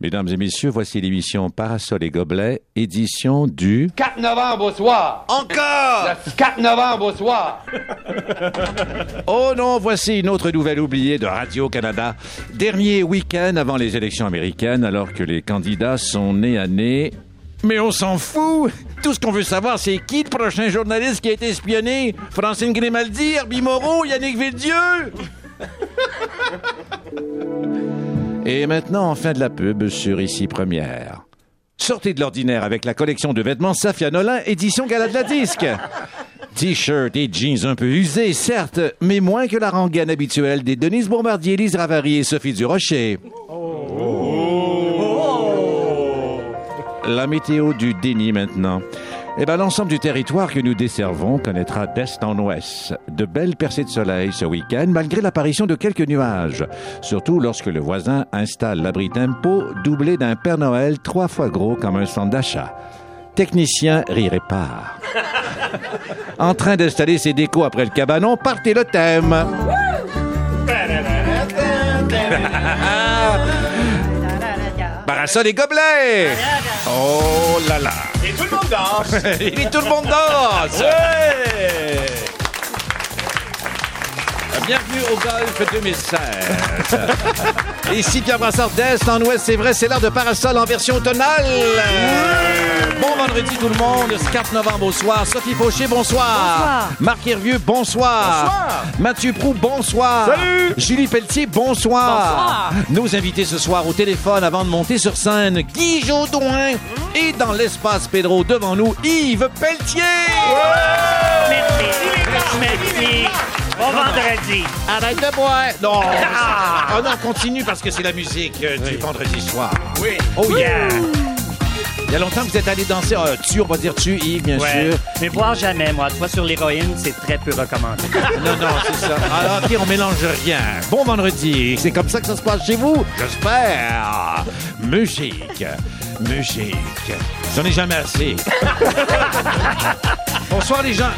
Mesdames et messieurs, voici l'émission Parasol et Gobelets, édition du... 4 novembre au soir. Encore Le 4 novembre au soir. Oh non, voici une autre nouvelle oubliée de Radio-Canada. Dernier week-end avant les élections américaines, alors que les candidats sont nés à nez. Mais on s'en fout! Tout ce qu'on veut savoir, c'est qui le prochain journaliste qui a été espionné? Francine Grimaldi, Herbie Moreau, Yannick Villedieu? Et maintenant, en fin de la pub sur Ici Première. Sortez de l'ordinaire avec la collection de vêtements Safia Nolin, édition Gala de la Disque. T-shirt et jeans un peu usés, certes, mais moins que la rengaine habituelle des Denise Bombardier, Lise Ravary et Sophie Durocher. La météo du déni maintenant. Eh ben, l'ensemble du territoire que nous desservons connaîtra d'est en ouest de belles percées de soleil ce week-end, malgré l'apparition de quelques nuages. Surtout lorsque le voisin installe l'abri tempo doublé d'un Père Noël trois fois gros comme un centre d'achat. Technicien rirait pas. En train d'installer ses décos après le cabanon, partez le thème. Parasol et gobelets! Oh là là! Et tout le monde danse! Et tout le monde danse! Bienvenue au Golf 2016. Ici Pierre Brassard d'Est, en Ouest, c'est vrai, c'est l'heure de Parasol en version automnale. Bon vendredi tout le monde, ce 4 novembre au soir. Sophie Fauché, bonsoir. Bonsoir. Marc Hervieux, bonsoir. Bonsoir. Mathieu Prou, bonsoir. Salut. Julie Pelletier, bonsoir. Nos invités ce soir au téléphone avant de monter sur scène, Guy Jodoin. Et dans l'espace Pedro devant nous, Yves Pelletier. Merci. Merci. Bon vendredi. Arrête de boire! Non! Ah non, continue parce que c'est la musique euh, du vendredi soir. Oui. Oh yeah! Il y a longtemps que vous êtes allé danser. Euh, tu, on va dire tu, Yves, bien Ouais. sûr. Mais boire jamais, moi. Toi, sur l'héroïne, c'est très peu recommandé. Non, non, c'est ça. Alors, OK, on mélange rien. Bon vendredi. C'est comme ça que ça se passe chez vous? J'espère. Musique. Musique. J'en ai jamais assez. Bonsoir, les gens.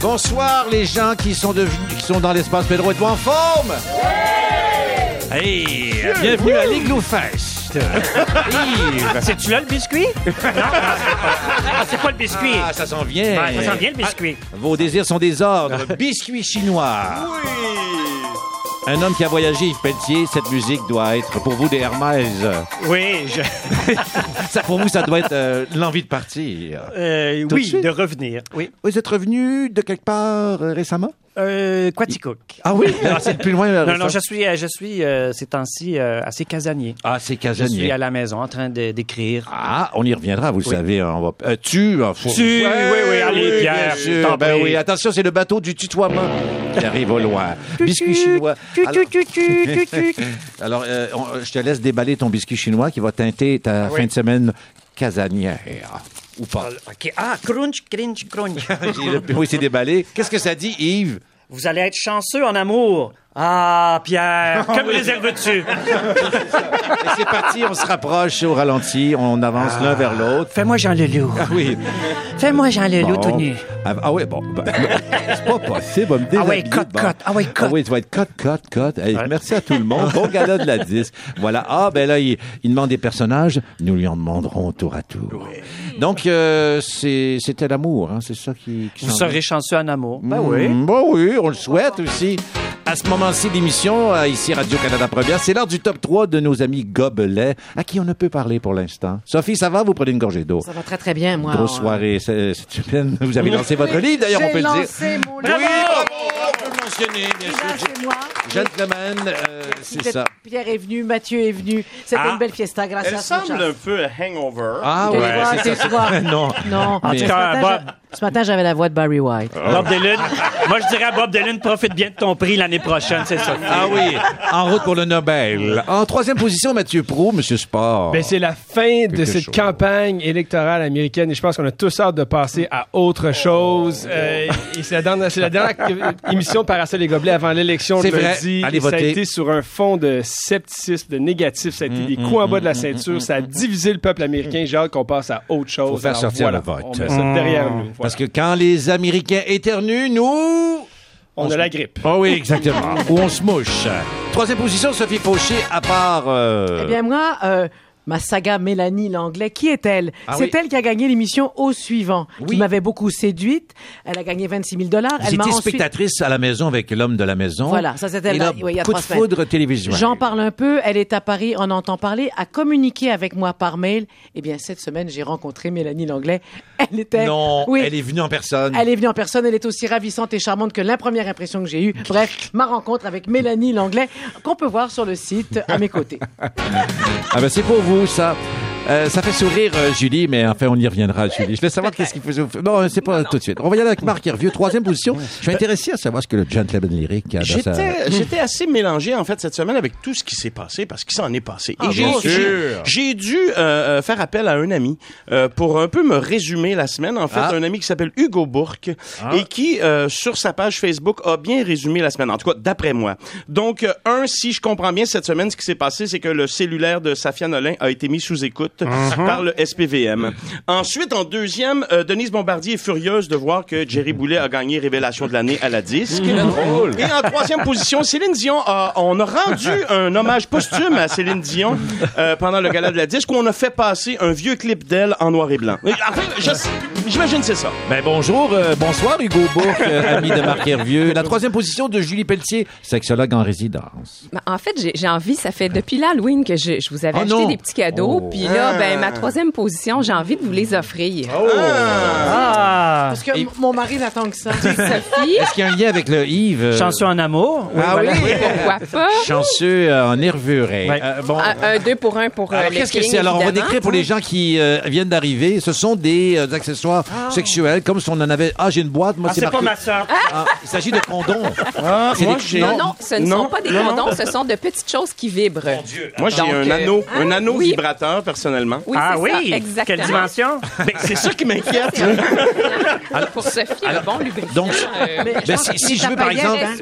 Bonsoir, les gens qui sont devenus, qui sont dans l'espace Pedro. Êtes-vous en forme? Hey, bienvenue à l'Igloo Fest. C'est-tu là, le biscuit? non. Ah, c'est quoi le biscuit? Ah, ça s'en vient. Ouais, ça sent bien, le biscuit. Ah, vos désirs sont des ordres. Biscuit chinois. Oui. Un homme qui a voyagé, Yves Pelletier, cette musique doit être pour vous des Hermès. Oui, je... Ça, pour vous, ça doit être euh, l'envie de partir. euh, de oui, de revenir. Oui. Vous êtes revenu de quelque part euh, récemment? Euh, Quaticook. Ah oui? Alors, c'est plus loin. euh, Non, non, récent. je suis, euh, je suis euh, ces temps-ci euh, assez casanier. Ah, c'est Je suis casanier. à la maison en train d'écrire. Ah, on y reviendra, vous le Oui. savez. On va... euh, tu, euh, faut- Tu, oui, oui, allez, Pierre, bien sûr. t'en Ben oui, attention, c'est le bateau du tutoiement qui arrive au loin. Biscuit chinois. Alors, Alors, euh, on- je te laisse déballer ton biscuit chinois qui va teinter ta fin de semaine casanière. Ou pas. OK. Ah, crunch, crunch, crunch. J'ai le- oui, c'est déballé. Qu'est-ce que ça dit, Yves? Vous allez être chanceux en amour. Ah, Pierre, que me réserves-tu? Et c'est parti, on se rapproche au ralenti, on avance l'un vers l'autre. Fais-moi Jean Leloup. Ah oui. Fais-moi Jean Leloup Bon. tout nu. Ah, ah oui, bon. ben, c'est pas possible. on me Ah ouais, déshabille. cut, Bon. cut. Ah ouais, cut. Ah oui, tu vas être cut, cut, cut. Hey, Merci à tout le monde. Bon gala de la disque. Voilà. Ah, ben là, il, il demande des personnages. Nous lui en demanderons tour à tour. Donc, euh, c'est- c'était l'amour, hein, c'est ça qui... qui Vous s'en serez chanceux en amour. Ben Mm, oui. Ben oui, on le souhaite aussi. À ce moment-ci d'émission, euh, ici Radio-Canada Première, c'est l'heure du top 3 de nos amis gobelets, à qui on ne peut parler pour l'instant. Sophie, ça va? Vous prenez une gorgée d'eau. Ça va très, très bien, moi. Grosse On- soirée ce- cette semaine. Vous avez lancé votre livre, d'ailleurs, on peut le dire. lancé mon Oui, livre. bravo! On peut le mentionner, bien Il est là sûr. chez moi. Gentleman, euh, c'est ça. Pierre est venu, Mathieu est venu. C'était Ah. une belle fiesta, grâce Elle à semble un peu hangover. Ah ouais, c'est vois. Non. Non. En tout cas, Ce matin, j'avais la voix de Barry White. Bob Dylan. Moi, je dirais à Bob Dylan, profite bien de ton prix l'année prochaine, c'est ça. Ah oui, en route pour le Nobel. En troisième position, Mathieu Pro, Monsieur Sport. Ben, c'est la fin de cette chose. campagne électorale américaine et je pense qu'on a tous hâte de passer à autre chose. Euh, et c'est la dernière, c'est la dernière émission de Parasol et Gobelets avant l'élection de C'est vrai. lundi. Allez Et ça a voter. été sur un fond de scepticisme, de négatif. Ça a été des coups en bas de la ceinture. Ça a divisé le peuple américain. J'ai hâte qu'on passe à autre chose. Faut faire Alors, sortir voilà, le vote. On met ça derrière nous. Voilà. Parce que quand les Américains éternuent, nous... on a la grippe. Ah oui, exactement. Ou on se mouche. Troisième position, Sophie Fauché, à part... euh, Eh bien, moi, euh, ma saga Mélanie Langlais. Qui est-elle? Ah C'est oui. elle qui a gagné l'émission Au suivant, Oui. qui m'avait beaucoup séduite. Elle a gagné 26 000 dollars. Elle ensuite... spectatrice à la maison avec l'homme de la maison. Voilà, ça c'était là, oui, il y a coup de foudre. J'en parle un peu. Elle est à Paris, on entend parler, a communiqué avec moi par mail. Eh bien, cette semaine, j'ai rencontré Mélanie Langlais. Elle était. Non, oui. elle est venue en personne. Elle est venue en personne, elle est aussi ravissante et charmante que la première impression que j'ai eue. Bref, ma rencontre avec Mélanie Langlais, qu'on peut voir sur le site à mes côtés. Ah ben c'est pour vous ça. Euh, ça fait sourire euh, Julie, mais enfin on y reviendra Julie. Je vais savoir qu'est-ce qu'il faut. Non, c'est pas tout de suite. On va y aller avec Marc Hervieux, troisième position. Je suis intéressé à savoir ce que le gentleman lyrique a dans sa... J'étais, j'étais assez mélangé en fait cette semaine avec tout ce qui s'est passé parce qu'il s'en est passé. Ah, Et j'ai, bien j'ai- sûr. j'ai dû euh, faire appel à un ami euh, pour un peu me résumer la semaine. En fait, Ah. un ami qui s'appelle Hugo Bourque et qui euh, sur sa page Facebook a bien résumé la semaine. En tout cas, d'après moi. Donc, un, si je comprends bien cette semaine, ce qui s'est passé, c'est que le cellulaire de Safia Nolin a été mis sous écoute par le SPVM. Ensuite, en deuxième, euh, Denise Bombardier est furieuse de voir que Jerry Boulet a gagné Révélation de l'année à la disque. Et en troisième position, Céline Dion, a- on a rendu un hommage posthume à Céline Dion euh, pendant le gala de la disque où on a fait passer un vieux clip d'elle en noir et blanc. Enfin, j'imagine que c'est ça. Ben bonjour, euh, bonsoir Hugo Bourque, euh, ami de Marc Hervieux. La troisième position de Julie Pelletier, sexologue en résidence. Ben, en fait, j'ai j'ai envie, ça fait depuis l'Halloween que je, je vous avais Oh acheté non. des petits cadeaux. Oh. Puis là, ben, ma troisième position, j'ai envie de vous les offrir. Ah! Parce que mon mari n'attend que ça. Sophie, Est-ce qu'il y a un lien avec le Yves? euh, Chanceux en amour? Oui, Ah voilà. oui? pourquoi pas? Chanceux euh, en nervuré. Ouais. Euh, bon. Un, un deux pour un pour euh, Alors, qu'est-ce que c'est? Alors, on va décrire pour les gens qui euh, viennent d'arriver. Ce sont des euh, accessoires sexuels, comme si on en avait. Ah, j'ai une boîte, moi, Ah, c'est c'est pas ma soeur. Ah, il s'agit de condoms. Ah, C'est moi, des- Non, non, ce ne Non. sont pas des condoms, ce sont de petites choses qui vibrent. moi, j'ai Donc, un euh, anneau, un anneau oui. Vibrateur, personnellement. Oui, ah c'est oui? ça, exactement. Quelle dimension? Ben, c'est ça qui m'inquiète. Pour Sophie, un bon lubrifiant. donc, euh, Ben, si, je veux, par exemple, hein.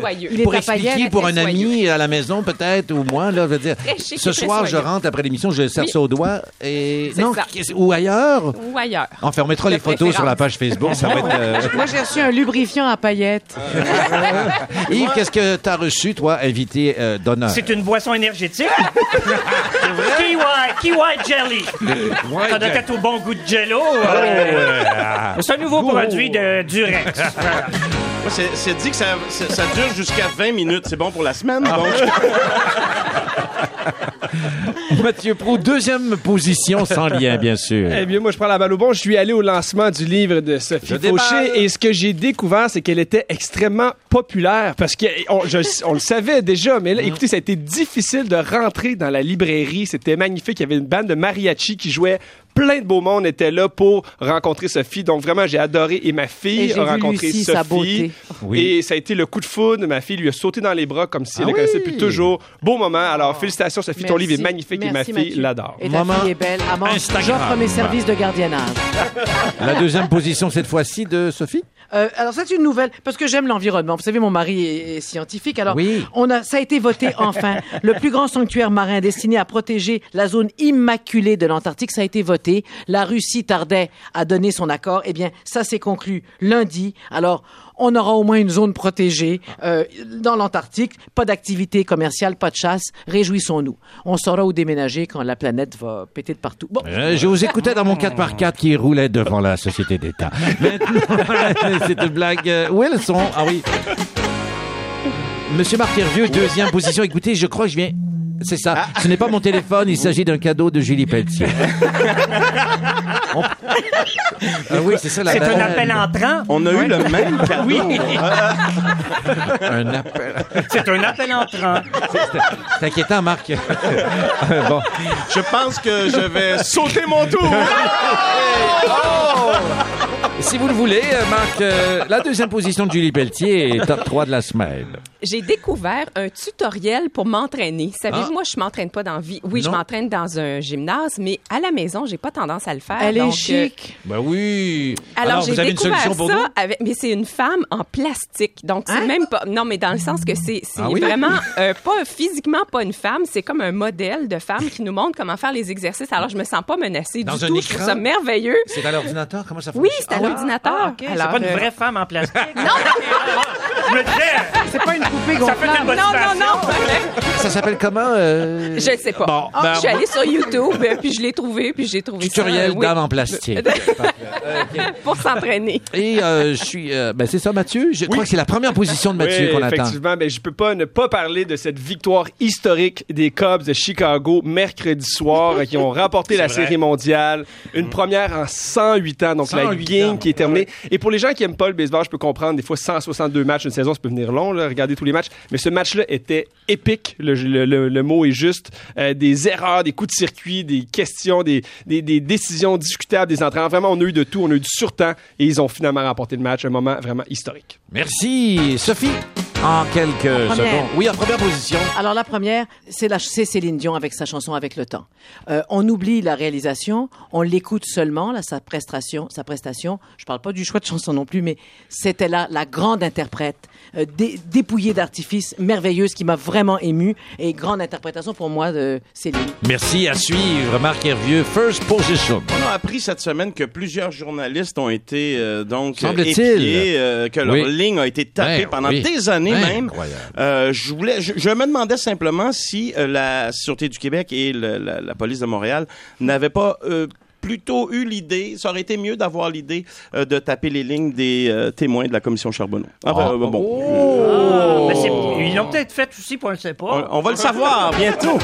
Pour expliquer pour un ami à la maison, peut-être, ou moi, là, je veux dire, chic ce soir, je rentre après l'émission, je serre Oui. ça au doigt, et... C'est Non, ou ailleurs? Ou ailleurs. Enfin, on mettra les photos sur la page Facebook, ça va être... euh, Moi, j'ai reçu un lubrifiant à paillettes. Yves, qu'est-ce que t'as reçu, toi, invité euh, d'honneur? C'est une boisson énergétique. Kiwi, Kiwi Jelly? Ça doit être au bon goût de jello. euh, C'est un nouveau produit de Durex. Voilà. Moi, c'est, c'est dit que ça, dure jusqu'à 20 minutes. C'est bon pour la semaine, donc. Mathieu Pro, deuxième position, sans lien, bien sûr. Eh bien, moi, je prends la balle au bon. Je suis allé au lancement du livre de Sophie. Fauché et ce que j'ai découvert, c'est qu'elle était extrêmement populaire parce qu'on on le savait déjà, mais là, écoutez, ça a été difficile de rentrer dans la librairie. C'était magnifique. Il y avait une bande de mariachi qui jouait. Plein de beau monde était là pour rencontrer Sophie. Donc, vraiment, j'ai adoré. Et ma Et fille j'ai a rencontré Lucie, Sophie. sa beauté. Oui. Et ça a été le coup de foudre. Ma fille lui a sauté dans les bras comme si elle Ah la connaissait oui. depuis toujours. Beau moment. Alors, félicitations, Sophie. Ton livre est magnifique et ma fille l'adore. Et ta Maman, fille est belle. Instagram. j'offre mes services de gardiennage. La deuxième position, cette fois-ci, de Sophie? Euh, alors, c'est une nouvelle, parce que j'aime l'environnement. Vous savez, mon mari est, est scientifique. Alors, Oui. on a, ça a été voté enfin. le plus grand sanctuaire marin destiné à protéger la zone immaculée de l'Antarctique, ça a été voté. La Russie tardait à donner son accord. Eh bien, ça s'est conclu lundi. Alors, on aura au moins une zone protégée euh, dans l'Antarctique. Pas d'activité commerciale, pas de chasse. Réjouissons-nous. On saura où déménager quand la planète va péter de partout. Bon, Euh, je vous écoutais dans mon 4x4 qui roulait devant la Société d'État. Maintenant, c'est une blague. Euh, Où est le son? Ah oui. Monsieur Marc Hervieux, deuxième position. Écoutez, je crois que je viens... C'est ça. Ce n'est pas mon téléphone, il s'agit d'un cadeau de Julie Pelletier. On- Ah oui, c'est ça la C'est un appel entrant. On a eu le même cadeau. Oui, Un appel. c'est un appel entrant. C'est inquiétant, Marc. bon. Je pense que je vais sauter mon tour. Si vous le voulez, euh, Marc, euh, la deuxième position de Julie Pelletier est top 3 de la semaine. J'ai découvert un tutoriel pour m'entraîner. Savez-vous, Ah. moi, je m'entraîne pas dans la vie. Oui, je m'entraîne dans un gymnase, mais à la maison, j'ai pas tendance à le faire. elle est donc, euh, chic. Ben oui. Alors, j'ai vous avez une découvert solution pour ça nous? avec, mais c'est une femme en plastique. Donc, c'est Hein? même pas, non, mais dans le sens que c'est, Ah oui? vraiment, euh, pas, physiquement pas une femme, c'est comme un modèle de femme qui nous montre comment faire les exercices. Alors, je me sens pas menacée Dans du un tout. Je écran? trouve ça merveilleux. C'est à l'ordinateur? Comment ça Oui, fonctionne? c'est à Ah oui? l'ordinateur. C'est pas une euh, vraie femme en plastique. Non, Je me disais, C'est pas une poupée ça fait une gonflable. Non, non, non. Ça s'appelle comment? euh, Je ne sais pas. Bon, Ah, ben, je suis allée sur YouTube, euh, puis je l'ai trouvé, puis j'ai trouvé Tutoriel ça. euh, oui, dame en plastique. Pour s'entraîner. Et euh, je suis. euh, ben c'est ça, Mathieu? Je crois que c'est la première position de Mathieu Oui, qu'on attend. effectivement, mais je peux pas ne pas parler de cette victoire historique des Cubs de Chicago mercredi soir euh, qui ont remporté la vrai. série mondiale, une première en 108 ans, donc la 108 game qui est terminée. Et pour les gens qui aiment pas le baseball, je peux comprendre des fois 162 matchs une saison, ça peut venir long, là, regarder tous les matchs, mais ce match-là était épique, le, le- le- le mot est juste, Euh, des erreurs, des coups de circuit, des questions, des, des, des décisions discutables des entraîneurs. Vraiment, on a eu de tout, on a eu du surtemps et ils ont finalement remporté le match, un moment vraiment historique. Merci. Sophie, en quelques secondes. Oui, en première position. Alors la première, c'est la c'est Céline Dion avec sa chanson Avec le temps. Euh, on oublie la réalisation, on l'écoute seulement, là, sa prestation, sa prestation. Je parle pas du choix de chanson non plus, mais c'était là la grande interprète, euh, dé- dépouillée d'artifice, merveilleuse, qui m'a vraiment émue et grande interprétation pour moi de Céline. Merci à suivre. Marc Hervieux, first position. On a appris cette semaine que plusieurs journalistes ont été euh, donc épiés, euh, que leur Oui. ligne a été tapée Ben, pendant oui. des années Euh, je me demandais simplement si euh, la sûreté du Québec et la, la police de Montréal n'avaient pas euh, plutôt eu l'idée, ça aurait été mieux d'avoir l'idée euh, de taper les lignes des euh, témoins de la commission Charbonneau. Enfin, Ah. euh, bon, Ah, ben, c'est- ils l'ont peut-être fait aussi, puis on ne sait pas. on, on va le savoir bientôt.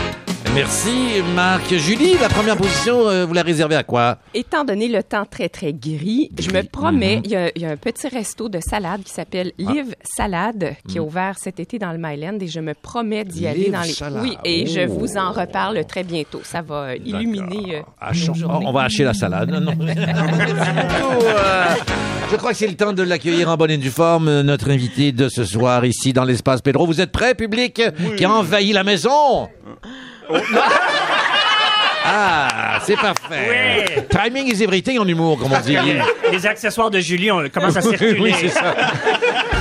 Merci, Marc. Julie, la première position, euh, vous la réservez à quoi? Étant donné le temps très, très gris, je me promets, il y, a- il y a un petit resto de salade qui s'appelle Live Salade qui est ouvert cet été dans le Myland et je me promets d'y aller dans les... Salade. Oui, et je Oh. vous en reparle très bientôt. Ça va illuminer euh, Achons- nos journées. on va hacher la salade. Non, non. Oh, euh, Je crois que c'est le temps de l'accueillir en bonne et due forme, euh, notre invité de ce soir ici dans l'espace Pedro. Vous êtes prêts, public, qui a envahi la maison? Ah, c'est parfait. Oui. Timing is everything en humour, comme on dit. Les, les accessoires de Julie on, commencent à circuler. Oui, c'est ça.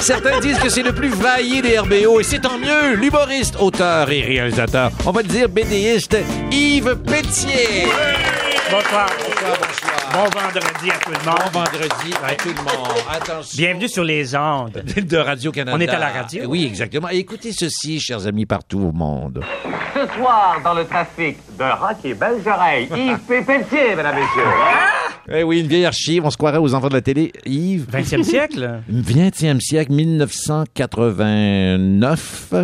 Certains disent que c'est le plus vaillé des RBO et c'est tant mieux. L'humoriste, auteur et réalisateur, on va le dire bédéiste, Yves Pétier. Bonsoir. Bon vendredi à tout le Bon monde. vendredi à tout le monde. Attention. Bienvenue sur les ondes. de Radio-Canada. On est à la radio. Oui, exactement. Et écoutez ceci, chers amis partout au monde. Ce soir, dans le trafic de Rock et Belles Oreilles, Yves Pépeltier, mesdames et messieurs. Eh oui, une vieille archive, on se croirait aux enfants de la télé. Yves, 20e siècle? 20e siècle, 1989.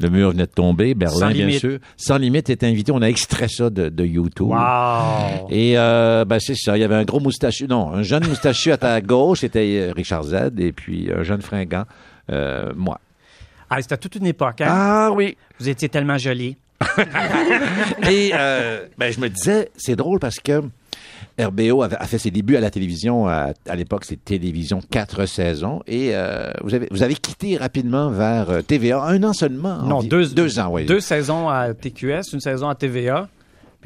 Le mur venait de tomber, Berlin, bien sûr. Sans limite est invité. On a extrait ça de, de YouTube. Wow. Et euh, ben c'est ça. Il y avait un gros moustachu, non, un jeune moustachu à ta gauche, c'était euh, Richard Z, et puis un jeune fringant, euh, moi. Ah, c'était toute une époque, hein? Ah oui. Vous étiez tellement jolie. Et euh, ben, je me disais, c'est drôle parce que RBO a fait ses débuts à la télévision. À, à l'époque, c'était télévision quatre saisons. Et euh, vous, avez, vous avez quitté rapidement vers euh, TVA, un an seulement. Non, deux, deux ans, oui. Deux saisons à TQS, une saison à TVA.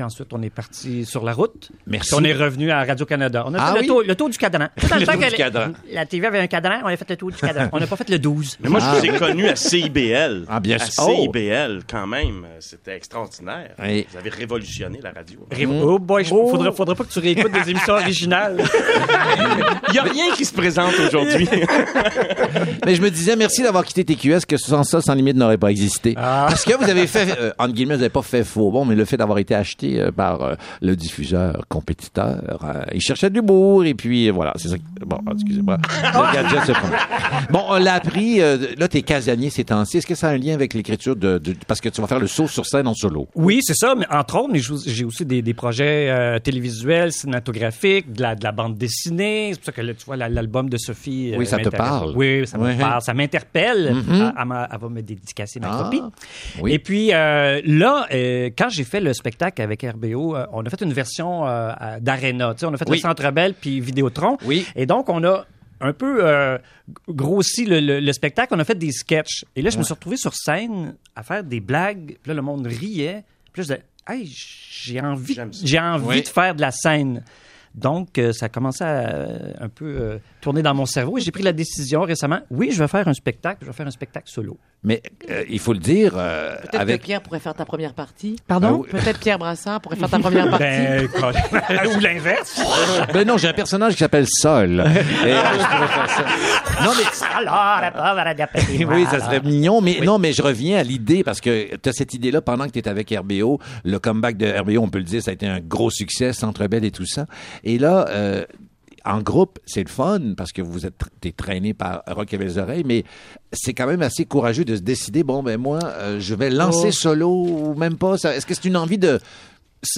Puis ensuite, on est parti sur la route. Merci. Puis on est revenu à Radio-Canada. On a Ah fait oui? le, tour, le tour du cadran. Tout dans Le temps tour que du la- cadran. La TV avait un cadran, on a fait le tour du cadran. On n'a pas fait le 12. Mais moi, Ah. je vous ai connu à CIBL. Ah, bien à sûr. Oh. CIBL, quand même. C'était extraordinaire. Oui. Vous avez révolutionné la radio. Ré- Oh boy, je- faudrait, faudrait pas que tu réécoutes des émissions originales. Il n'y a rien qui se présente aujourd'hui. Mais je me disais, merci d'avoir quitté TQS, que sans ça, Sans Limite n'aurait pas existé. Ah. Parce que vous avez fait, euh, entre guillemets, vous n'avez pas fait faux bon, mais le fait d'avoir été acheté euh, par euh, le diffuseur compétiteur, euh, il cherchait de l'humour, et puis voilà, c'est ça. Bon, excusez-moi. Le gadget se prend. Bon, on l'a appris, là, t'es casanier ces temps-ci. Est-ce que ça a un lien avec l'écriture de, de- Parce que tu vas faire le saut sur scène en solo? Oui, c'est ça, mais entre autres, mais j'ai aussi des, des projets euh, télévisuels, cinématographiques, de la, de la bande dessinée. C'est pour ça que là, tu vois, la- l'album de Sophie. euh, Oui, ça te parle. Oui, ça me parle. Ça m'interpelle. Mhm. Elle- elle, va me dédicacer ma Ah, copie. oui. Et puis euh, là, quand j'ai fait le spectacle avec RBO, euh, on a fait une version euh, d'Arena. On a fait Oui. le Centre Bell puis Vidéotron. Oui. Et donc, on a un peu euh, grossi le, le- le spectacle. On a fait des sketchs. Et là, je me suis retrouvé sur scène à faire des blagues. Puis là, le monde riait. Puis là, je disais, hey, j'ai envie, j'ai envie Oui. de faire de la scène. Donc, euh, ça a commencé à euh, un peu tourner dans mon cerveau. Et j'ai pris la décision récemment, oui, je vais faire un spectacle. Je vais faire un spectacle solo. Mais euh, il faut le dire, euh, Peut-être avec... que Pierre pourrait faire ta première partie. Pardon? Peut-être Pierre Brassard pourrait faire ta première partie. Ben, quoi- ou l'inverse. Ben non, j'ai un personnage qui s'appelle Sol. Et, euh. Non, mais oui, ça serait mignon, mais non, mais je reviens à l'idée parce que tu as cette idée-là pendant que tu es avec RBO. Le comeback de RBO, on peut le dire, ça a été un gros succès, Centre Bell et tout ça. Et là, euh, en groupe, c'est le fun parce que vous êtes t'es traîné par Rock et les oreilles, mais c'est quand même assez courageux de se décider. Bon, ben moi, euh, je vais lancer Oh. solo ou même pas. Ça- Est-ce que c'est une envie de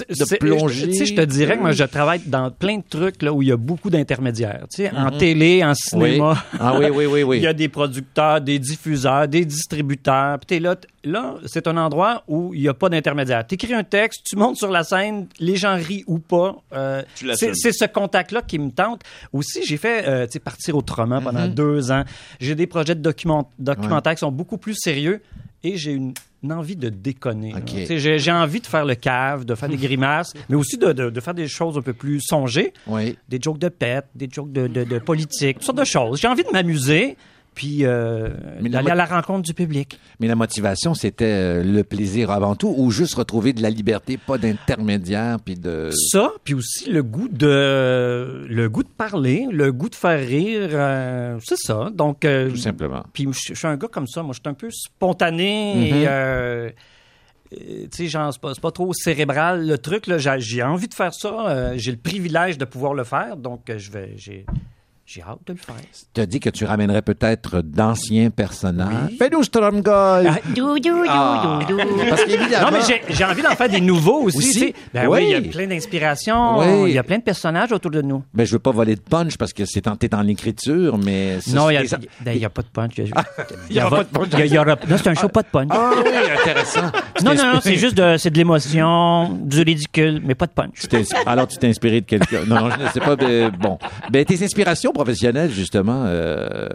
de c'est- plonger. Tu sais, je te dirais que moi, je travaille dans plein de trucs là, où il y a beaucoup d'intermédiaires. Tu sais, en télé, en cinéma. Oui. Ah oui, oui, oui, oui. Il y a des producteurs, des diffuseurs, des distributeurs. Puis t'es là, là, c'est un endroit où il n'y a pas d'intermédiaire. Tu écris un texte, tu montes sur la scène, les gens rient ou pas. Euh, c'est c'est ce contact-là qui me tente. Aussi, j'ai fait euh, tu sais, partir autrement pendant deux ans. J'ai des projets de document- documentaires qui sont beaucoup plus sérieux et j'ai une, une envie de déconner. là. Ok. Tu sais, J'ai envie de faire le cave, de faire des grimaces, mais aussi de, de- de faire des choses un peu plus songées Oui. des jokes de pète, des jokes de, de, de politique, toutes sortes de choses. J'ai envie de m'amuser, puis euh, d'aller à la rencontre du public. Mais la motivation, c'était euh, le plaisir avant tout, ou juste retrouver de la liberté, pas d'intermédiaire, puis de. Ça, puis aussi le goût de le goût de parler, le goût de faire rire, euh, c'est ça. Donc, euh, Tout simplement. puis je je suis un gars comme ça. Moi, je suis un peu spontané et euh, tu sais, genre, c'est pas, trop cérébral le truc. J'ai, j'ai envie de faire ça. euh, j'ai le privilège de pouvoir le faire, donc euh, je vais, j'ai, hâte de le faire. Tu as dit que tu ramènerais peut-être d'anciens personnages. Fais-nous Stromgold! Ah, Dou, dou, Ah. dou, dou, dou. Parce qu'évidemment. Non, mais j'ai, j'ai envie d'en faire des nouveaux aussi. Ben Oui. oui, il y a plein d'inspirations. Oui. Il y a plein de personnages autour de nous. Ben, je veux pas voler de punch parce que c'est en, t'es en écriture, mais. c'est- non, il n'y a, ben, a pas de punch. Il y a, Il y aura pas de punch. y a- il y aura- non, c'est un show, pas de punch. Ah oui, intéressant. Non, non, non, c'est juste de, c'est de l'émotion, du ridicule, mais pas de punch. Alors, tu t'es inspiré de quelqu'un. Non, non, je ne sais pas. mais bon. Ben, tes inspirations professionnelles, justement, euh,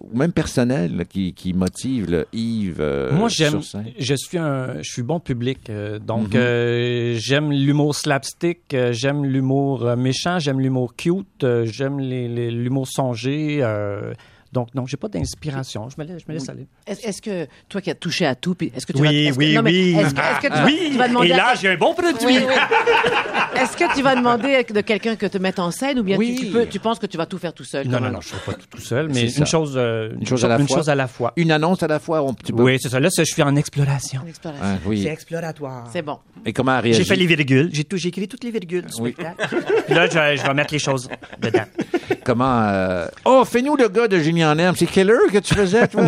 ou même personnelles, là, qui, qui motivent le Yves. euh, Moi, j'aime, je suis un, je suis bon public, euh, donc Mhm. j'aime l'humour slapstick, j'aime l'humour méchant, j'aime l'humour cute, j'aime les- les- l'humour songé. Donc, non, j'ai pas d'inspiration. Je me laisse, je me laisse aller. Est-ce que toi qui as touché à tout, puis est-ce que tu Oui, vas, est-ce que- oui, non, mais oui. Est-ce est-ce que tu, vas, tu vas demander Et à- là, j'ai un bon produit. Oui, oui. Est-ce que tu vas demander de quelqu'un que te mette en scène ou bien Oui. tu, tu peux, tu penses que tu vas tout faire tout seul? Non, non, non, je serai pas tout, tout seul, mais C'est une chose, euh, Une chose à la une fois. chose à la fois. Une annonce à la fois. On, tu peux- Oui, c'est ça. Là, ça, je suis en exploration. Ah, oui. exploratoire. C'est bon. Et comment réagir? J'ai fait les virgules. J'ai tout, j'ai écrit toutes les virgules du Oui. spectacle. Puis là, je, vais- je vais mettre les choses dedans. Comment. euh, Oh, fais-nous le gars de Génie en herbe. C'est Keller que tu faisais, toi?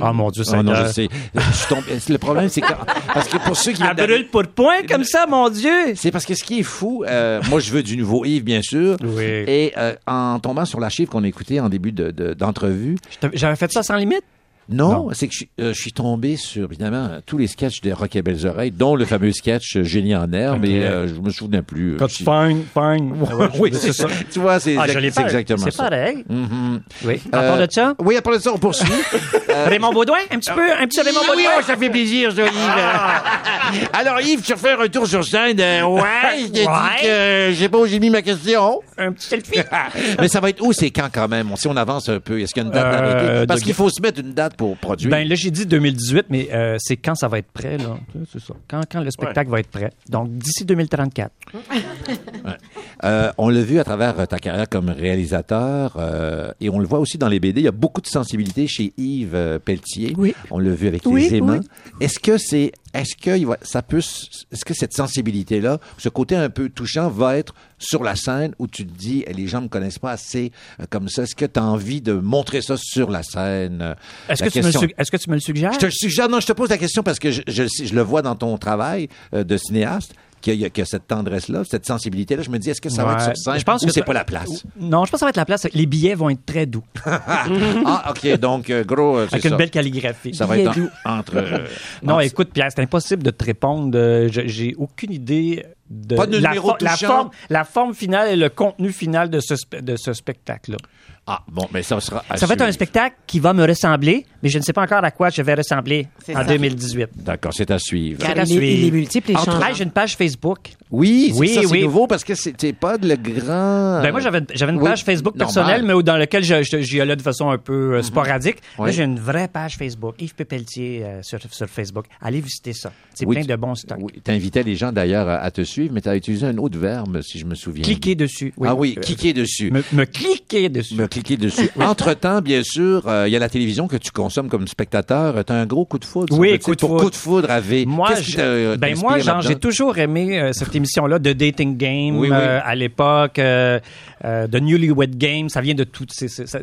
Oh mon Dieu, ça Oh non, je sais. Je Le problème, c'est que. Parce que pour ceux qui. Elle brûle pour point comme ça, mon Dieu. C'est parce que ce qui est fou, euh, moi je veux du nouveau Yves bien sûr, Oui. et euh, en tombant sur l'archive qu'on a écouté en début de- de- d'entrevue, t'avais- J'avais fait ça sans limite. Non, Non. c'est que je, suis- euh, je suis tombé sur évidemment tous les sketchs de Rock et Belles Oreilles, dont le fameux sketch euh, Génie en herbe, mais euh, je me souviens plus. euh, Quand je- fine, fine. oui, c'est ça. Tu vois, c'est Ah, c'est exactement C'est pareil. Mhm. Oui. À Euh, part de ça, Oui, à part de ça, on poursuit. Raymond Baudouin, un petit peu, un petit Raymond Oui, Baudouin? oh, ça fait plaisir, Yves. Alors, Yves, tu refais un retour sur scène. euh, ouais, je t'ai dit que je sais pas où j'ai mis ma question. Un petit selfie. Mais ça va être où, c'est quand quand même? On- Si on avance un peu, est-ce qu'il y a une date Euh? Parce qu'il faut se mettre une date pour produire. Ben là, j'ai dit 2018, mais euh, c'est quand ça va être prêt, là. C'est ça. Quand, quand le spectacle va être prêt. Donc, d'ici 2034. Euh, on l'a vu à travers euh, ta carrière comme réalisateur euh, et on le voit aussi dans les BD. Il y a beaucoup de sensibilité chez Yves Pelletier. Oui. On l'a vu avec Oui, les aimants. oui. Est-ce que c'est, est-ce que ça peut, est-ce que cette sensibilité-là, ce côté un peu touchant, va être sur la scène où tu te dis, eh, les gens me connaissent pas assez euh, comme ça. Est-ce que tu as envie de montrer ça sur la scène? Euh, Est-ce que, question- que tu me le suggères? Je te le suggère, non, je te pose la question parce que je, je, je le vois dans ton travail euh, de cinéaste, qu'il y a, qu'il y a cette tendresse-là, cette sensibilité-là. Je me dis, est-ce que ça va être sur scène Je pense ou que c'est pas la place? Non, je pense que ça va être la place. Les billets vont être très doux. ah, OK, donc, euh, gros, euh, Avec ça. une belle calligraphie. Ça va être en- entre... euh, Non, entre- écoute, Pierre, c'est impossible de te répondre. Je- J'ai aucune idée de Pas de la, numéro la touchant? forme, la forme finale et le contenu final de ce, spe- de ce spectacle-là. Ah, bon, mais ça sera. Ça va être un suivre. spectacle qui va me ressembler, mais je ne sais pas encore à quoi je vais ressembler en ça. 2018. D'accord, c'est à suivre. C'est Car à il est, il est suivre. multiple et Entre changeant. j'ai une page Facebook. Oui, c'est Oui, ça, oui. nouveau parce que c'était pas le grand. Ben moi, j'avais j'avais une oui, page Facebook normal. personnelle, mais où- dans laquelle je- je- j'y allais de façon un peu euh, sporadique. Oui. Là, j'ai une vraie page Facebook, Yves Pépeltier euh, sur, sur Facebook. Allez visiter ça. C'est Oui, plein de bons stocks. Oui, t'invitais les gens d'ailleurs à, te suivre, mais tu as utilisé un autre verbe, si je me souviens. Cliquez dessus. Ah oui, Euh, cliquer dessus. Me, me cliquer dessus. Me cliquer dessus. Entre-temps, bien sûr, euh, il y a la télévision que tu consommes comme spectateur. Tu as un gros coup de foudre. Oui, coup de pour foudre. coup de foudre à V. Moi, je- euh, ben moi, genre, j'ai toujours aimé euh, cette émission-là de Dating Game Oui, oui. euh, à l'époque, euh, euh, de Newlywed Game. Ça vient de toutes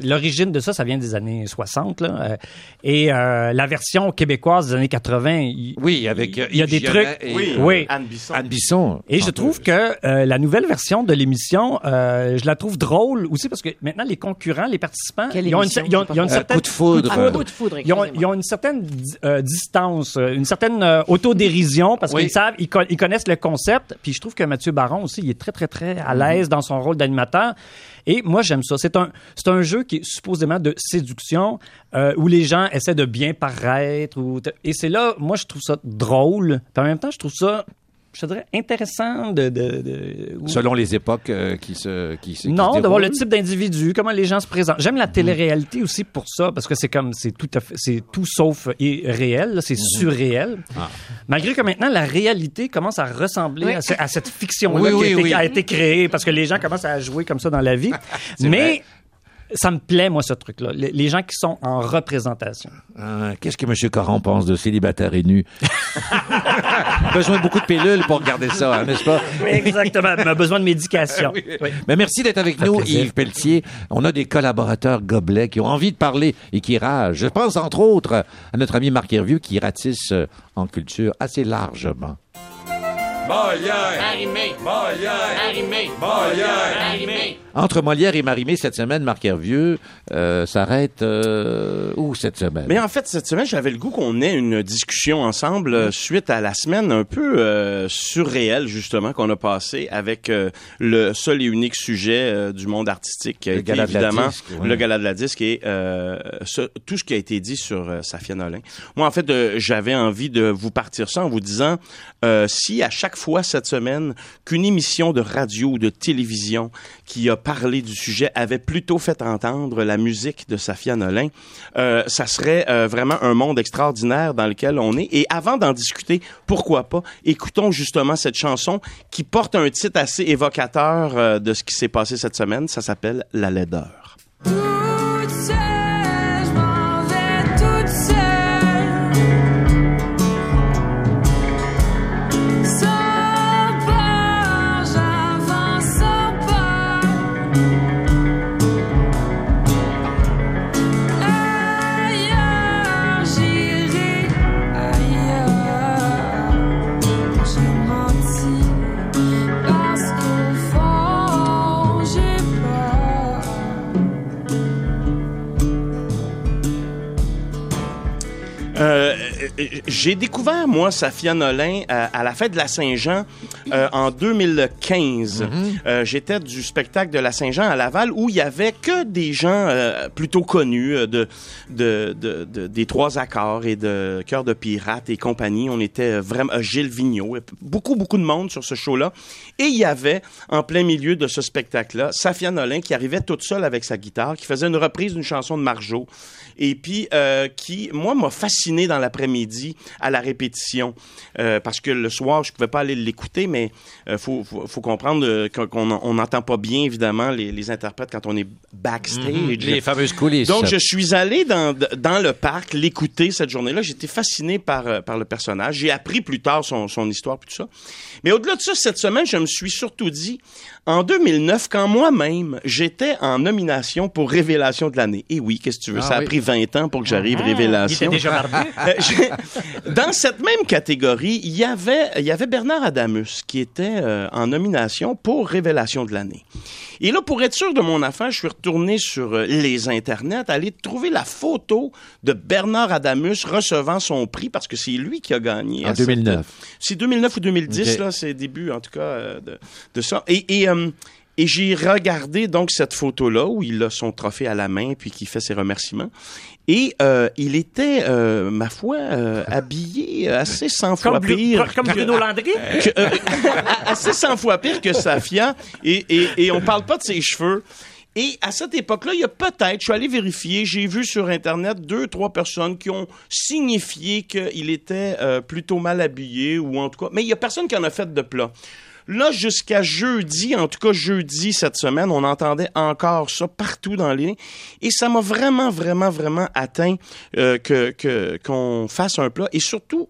l'origine de ça, ça vient des années 60. Là, euh, et euh, la version québécoise des années 80, il, Oui, avec. il y a des trucs. et, Oui, euh, Oui. Anne Bisson. Anne Bisson. Et je trouve que euh, la nouvelle version de l'émission, euh, je la trouve drôle aussi parce que maintenant les concurrents, les participants, Quelle ils ont une, émission? ils ont- ils ont une certaine coup de foudre. Ah, coup de foudre, Ils ont, excusez-moi. ils ont une certaine di- euh, distance, euh, une certaine euh, autodérision parce Oui. qu'ils savent, ils, co- ils connaissent le concept. Puis je trouve que Mathieu Baron aussi, il est très très très à l'aise dans son rôle d'animateur. Et moi j'aime ça. C'est un c'est un jeu qui est supposément de séduction euh, où les gens essaient de bien paraître. Ou et c'est là, moi je trouve ça drôle. Puis en même temps, je trouve ça je te dirais intéressant de, de, de- Selon les époques euh, qui se. Qui, se- qui non, se d'avoir le type d'individu, comment les gens se présentent. J'aime Mhm. la télé-réalité aussi pour ça, parce que c'est comme, c'est tout à fait, c'est tout sauf et réel, là, c'est Mhm. surréel. Ah. Malgré que maintenant, la réalité commence à ressembler Oui. à, ce- à cette fiction-là Oui, qui oui, a, été, oui. a été créée, parce que les gens commencent à jouer comme ça dans la vie. Mais, vrai. Ça me plaît, moi, ce truc-là. Les, gens qui sont en représentation. Ah, Qu'est-ce que M. Caron pense de célibataire et nu? Besoin de beaucoup de pilules pour regarder ça, hein, n'est-ce pas? Oui, exactement. On a besoin de médication. Oui. Mais merci d'être avec nous, plaisir. Yves Pelletier. On a des collaborateurs gobelets qui ont envie de parler et qui ragent. Je pense entre autres à notre ami Marc Hervieux qui ratisse euh, en culture assez largement. Entre Molière et Marimé, cette semaine, Marc Hervieux euh, s'arrête euh, où cette semaine? Mais en fait, cette semaine, j'avais le goût qu'on ait une discussion ensemble euh, suite à la semaine un peu euh, surréelle, justement, qu'on a passée avec euh, le seul et unique sujet euh, du monde artistique, qui a Le été gala de la évidemment disque, oui. le gala de la disque et euh, ce- tout ce qui a été dit sur Safia Nolin. Moi, en fait, j'avais envie de vous partir ça en vous disant, euh, si à chaque fois cette semaine qu'une émission de radio ou de télévision qui a parlé du sujet avait plutôt fait entendre la musique de Safia Nolin, euh, ça serait euh, vraiment un monde extraordinaire dans lequel on est. Et avant d'en discuter, pourquoi pas, écoutons justement cette chanson qui porte un titre assez évocateur euh, de ce qui s'est passé cette semaine. Ça s'appelle La laideur. Euh, euh, j'ai découvert, moi, Safia Nolin euh, à la fête de la Saint-Jean euh, en 2015. Euh, J'étais du spectacle de la Saint-Jean à Laval où il y avait que des gens euh, plutôt connus euh, de, de, de, de- des Trois Accords et de Cœur de Pirate et compagnie. On était vraiment... euh, Gilles Vigneault, beaucoup, beaucoup de monde sur ce show-là. Et il y avait, en plein milieu de ce spectacle-là, Safia Nolin qui arrivait toute seule avec sa guitare, qui faisait une reprise d'une chanson de Marjo et puis euh, qui, moi, m'a fasciné dans l'après-midi à la répétition euh, parce que le soir, je pouvais pas aller l'écouter, mais euh, faut, faut, faut comprendre euh, qu'on qu'on- on n'entend pas bien évidemment les, les interprètes quand on est backstage. Les fameuses coulisses. Donc, je suis allé dans, dans le parc l'écouter cette journée-là. J'étais fasciné par, euh, par le personnage. J'ai appris plus tard son, son histoire, puis tout ça. Mais au-delà de ça, cette semaine, je me suis surtout dit, en 2009, quand moi-même, j'étais en nomination pour Révélation de l'année. Et oui, qu'est-ce que tu veux? Ah ça oui. a pris 20 ans pour que j'arrive Il était Révélation. déjà. Euh, Dans cette même catégorie, il y avait, il y avait Bernard Adamus qui était euh, en nomination pour Révélation de l'année. Et là, pour être sûr de mon affaire, je suis retourné sur euh, les internets, aller trouver la photo de Bernard Adamus recevant son prix parce que c'est lui qui a gagné. En à cette- 2009. C'est 2009 ou 2010, Ok. là, c'est début en tout cas euh, de, de ça. Et, et, et j'ai regardé donc cette photo-là où il a son trophée à la main puis qui fait ses remerciements. Et euh, il était, euh, ma foi, euh, habillé assez 100 fois Comme, pire. comme que- Bruno Landry? que, euh, assez 100 fois pire que Safia. Et, et, et on parle pas de ses cheveux. Et à cette époque-là, il y a peut-être, je suis allé vérifier, j'ai vu sur Internet deux, trois personnes qui ont signifié qu'il était euh, plutôt mal habillé ou en tout cas, mais il y a personne qui en a fait de plat. Là, jusqu'à jeudi, en tout cas jeudi cette semaine, on entendait encore ça partout dans les lignes. Et ça m'a vraiment, vraiment, vraiment atteint euh, que qu'on fasse un plat. Et surtout,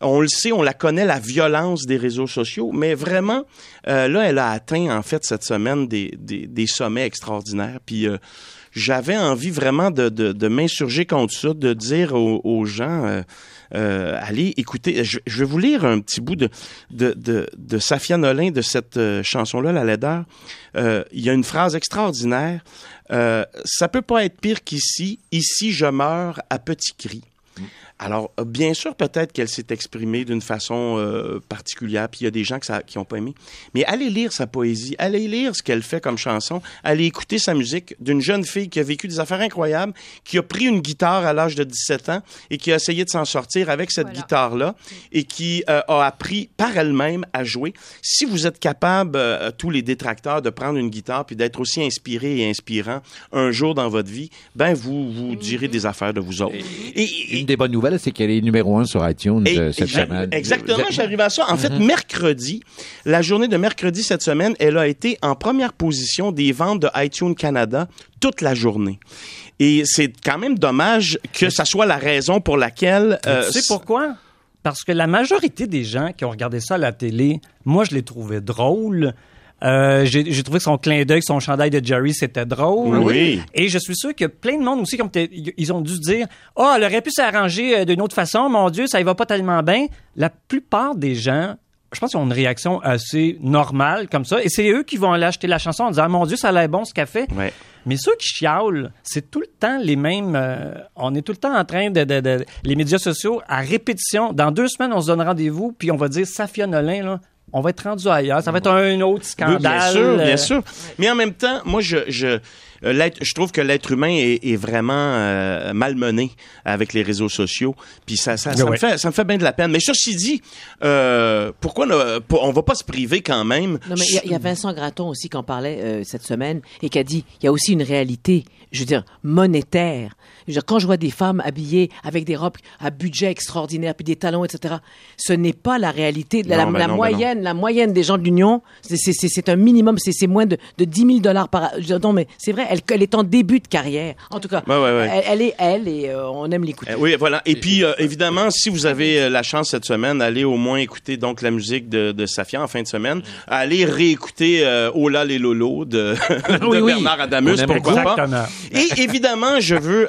on le sait, on la connaît, la violence des réseaux sociaux, mais vraiment, euh, là, elle a atteint, en fait, cette semaine, des, des, sommets extraordinaires. Puis euh, j'avais envie vraiment de, de, m'insurger contre ça, de dire aux, gens, euh, allez, écoutez, je, vais vous lire un petit bout de, de, de, Safia Nolin, de cette chanson-là, La laideur. Il y a une phrase extraordinaire. Ça peut pas être pire qu'ici. Ici, je meurs à petits cris. Alors, euh, bien sûr, peut-être qu'elle s'est exprimée d'une façon euh, particulière, puis il y a des gens que ça, qui n'ont pas aimé. Mais allez lire sa poésie, allez lire ce qu'elle fait comme chanson, allez écouter sa musique d'une jeune fille qui a vécu des affaires incroyables, qui a pris une guitare à l'âge de 17 ans et qui a essayé de s'en sortir avec cette Voilà. guitare-là et qui euh, a appris par elle-même à jouer. Si vous êtes capable, euh, tous les détracteurs, de prendre une guitare puis d'être aussi inspiré et inspirant un jour dans votre vie, ben vous vous direz des affaires de vous autres. Et- et- Une des bonnes nouvelles, c'est qu'elle est numéro un sur iTunes et- euh, cette semaine. Exactement, j'arrive à ça. En fait, mercredi, la journée de mercredi cette semaine, elle a été en première position des ventes de iTunes Canada toute la journée. Et c'est quand même dommage que ça soit la raison pour laquelle... euh, tu sais pourquoi? Parce que la majorité des gens qui ont regardé ça à la télé, moi, je les trouvais drôles. Euh, j'ai trouvé que son clin d'œil, son chandail de Jerry, c'était drôle. Oui. Et je suis sûr que plein de monde aussi, comme ils ont dû dire, oh, elle aurait pu s'arranger euh, d'une autre façon, mon Dieu, ça y va pas tellement bien. La plupart des gens, je pense qu'ils ont une réaction assez normale comme ça. Et c'est eux qui vont aller acheter la chanson en disant, ah, mon Dieu, ça a l'air bon ce fait. Ouais. Mais ceux qui chialent, c'est tout le temps les mêmes. euh, on est tout le temps en train de, de- de- les médias sociaux à répétition. Dans deux semaines, on se donne rendez-vous, puis on va dire Safia Nolin, là, on va être rendu ailleurs. Ça va être un autre scandale. bien sûr, bien sûr. Mais en même temps, moi, je, je, je trouve que l'être humain est, est vraiment euh, malmené avec les réseaux sociaux. Puis ça, ça, ça Ouais. me fait, ça me fait bien de la peine. Mais ceci dit, euh, pourquoi ne- pour- on va pas se priver quand même? Non, mais il y a- il y, a Vincent Gratton aussi qui en parlait euh, cette semaine et qui a dit il y a aussi une réalité, je veux dire, monétaire. Je veux dire, quand je vois des femmes habillées avec des robes à budget extraordinaire puis des talons, etc., ce n'est pas la réalité. La, Non, ben la non, ben moyenne, la moyenne des gens de l'Union, c'est- un minimum, c'est c'est moins de, de 10 000 dollars par. je veux dire, Non, mais c'est vrai, elle, elle est en début de carrière. En tout cas, Ouais, ouais, ouais. Elle, elle est elle et euh, on aime l'écouter. Euh, oui, voilà. Et puis, euh, évidemment, si vous avez euh, la chance cette semaine, allez au moins écouter donc la musique de, de Safia en fin de semaine. Allez réécouter euh, Ola les Lolo de, de Oui, oui. Bernard Adamus, pourquoi pas. Exactement. Et évidemment, je veux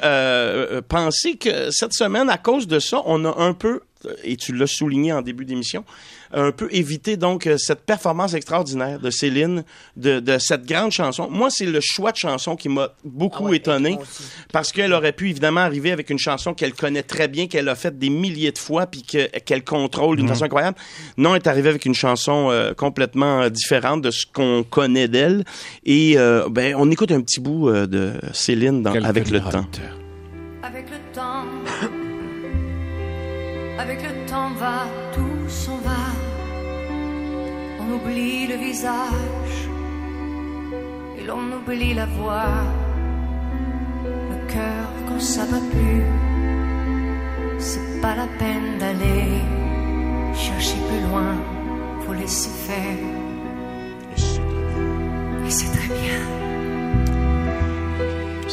penser que cette semaine, à cause de ça, on a un peu, et tu l'as souligné en début d'émission, un peu évité donc euh, cette performance extraordinaire de Céline, de, de cette grande chanson. Moi, c'est le choix de chanson qui m'a beaucoup Ah ouais, étonné, parce qu'elle aurait pu évidemment arriver avec une chanson qu'elle connaît très bien, qu'elle a faite des milliers de fois, puis que- qu'elle contrôle d'une façon incroyable. Non, elle est arrivée avec une chanson euh, complètement euh, différente de ce qu'on connaît d'elle. Et euh, ben, on écoute un petit bout euh, de Céline dans, avec le temps. Avec le temps, avec le temps va, oublie le visage et l'on oublie la voix. Le cœur quand ça va plus, c'est pas la peine d'aller chercher plus loin. Faut laisser faire. Et c'est très bien.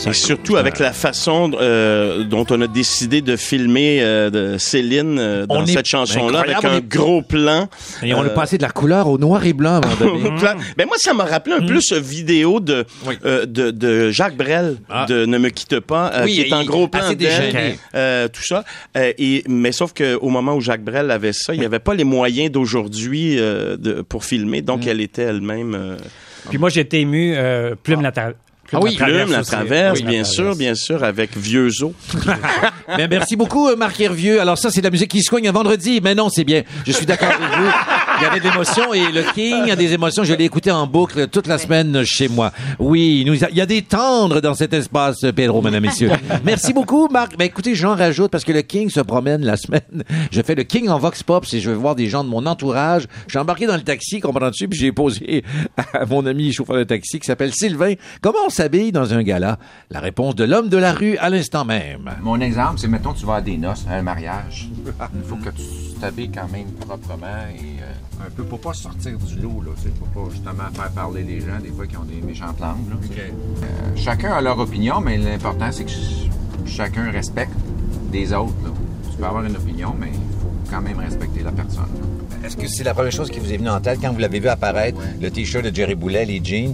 Et surtout avec la façon euh, dont on a décidé de filmer euh, de Céline euh, dans On cette chanson-là, avec un est- gros plan. Et on Euh, a passé de la couleur au noir et blanc à un moment donné. Plan- Ben moi, ça m'a rappelé un peu ce vidéo de, euh, de, de Jacques Brel, Ah. de Ne me quitte pas, euh, Oui, qui est en gros plan d'elle, euh, tout ça. Euh, et, mais sauf qu'au moment où Jacques Brel avait ça, il n'y avait pas les moyens d'aujourd'hui euh, de- pour filmer, donc Mm. elle était elle-même... euh, Puis moi, j'ai été ému, euh, Plume tra- ah oui, Plume, la traverse, Oui, bien la sûr, bien sûr, avec Vieux os. Mais merci beaucoup, euh, Marc Hervieux. Alors ça, c'est de la musique qui se coigne un vendredi. Mais non, c'est bien. Je suis d'accord avec vous. Il y avait de l'émotion et le King a des émotions. Je l'ai écouté en boucle toute la semaine chez moi. Oui, nous, il y a des tendres dans cet espace, Pedro, mesdames, messieurs. Merci beaucoup, Marc. Ben, écoutez, j'en rajoute parce que le King se promène la semaine. Je fais le King en Vox Pop et je vais voir des gens de mon entourage. Je suis embarqué dans le taxi, comprends-tu? Puis j'ai posé à mon ami chauffeur de taxi qui s'appelle Sylvain, comment on s'habille dans un gala? La réponse de l'homme de la rue à l'instant même. Mon exemple, c'est mettons tu vas à des noces, à un mariage. Il faut que tu t'habilles quand même proprement et euh, un peu pour pas sortir du lot, là, sais, pour pas justement faire parler les gens des fois qui ont des méchantes langues. là. Euh, chacun a leur opinion, mais l'important c'est que ch- chacun respecte des autres. là. Tu peux avoir une opinion, mais il faut quand même respecter la personne. là. Est-ce que c'est la première chose qui vous est venue en tête quand vous l'avez vu apparaître, le T-shirt de Jerry Boulet, les jeans?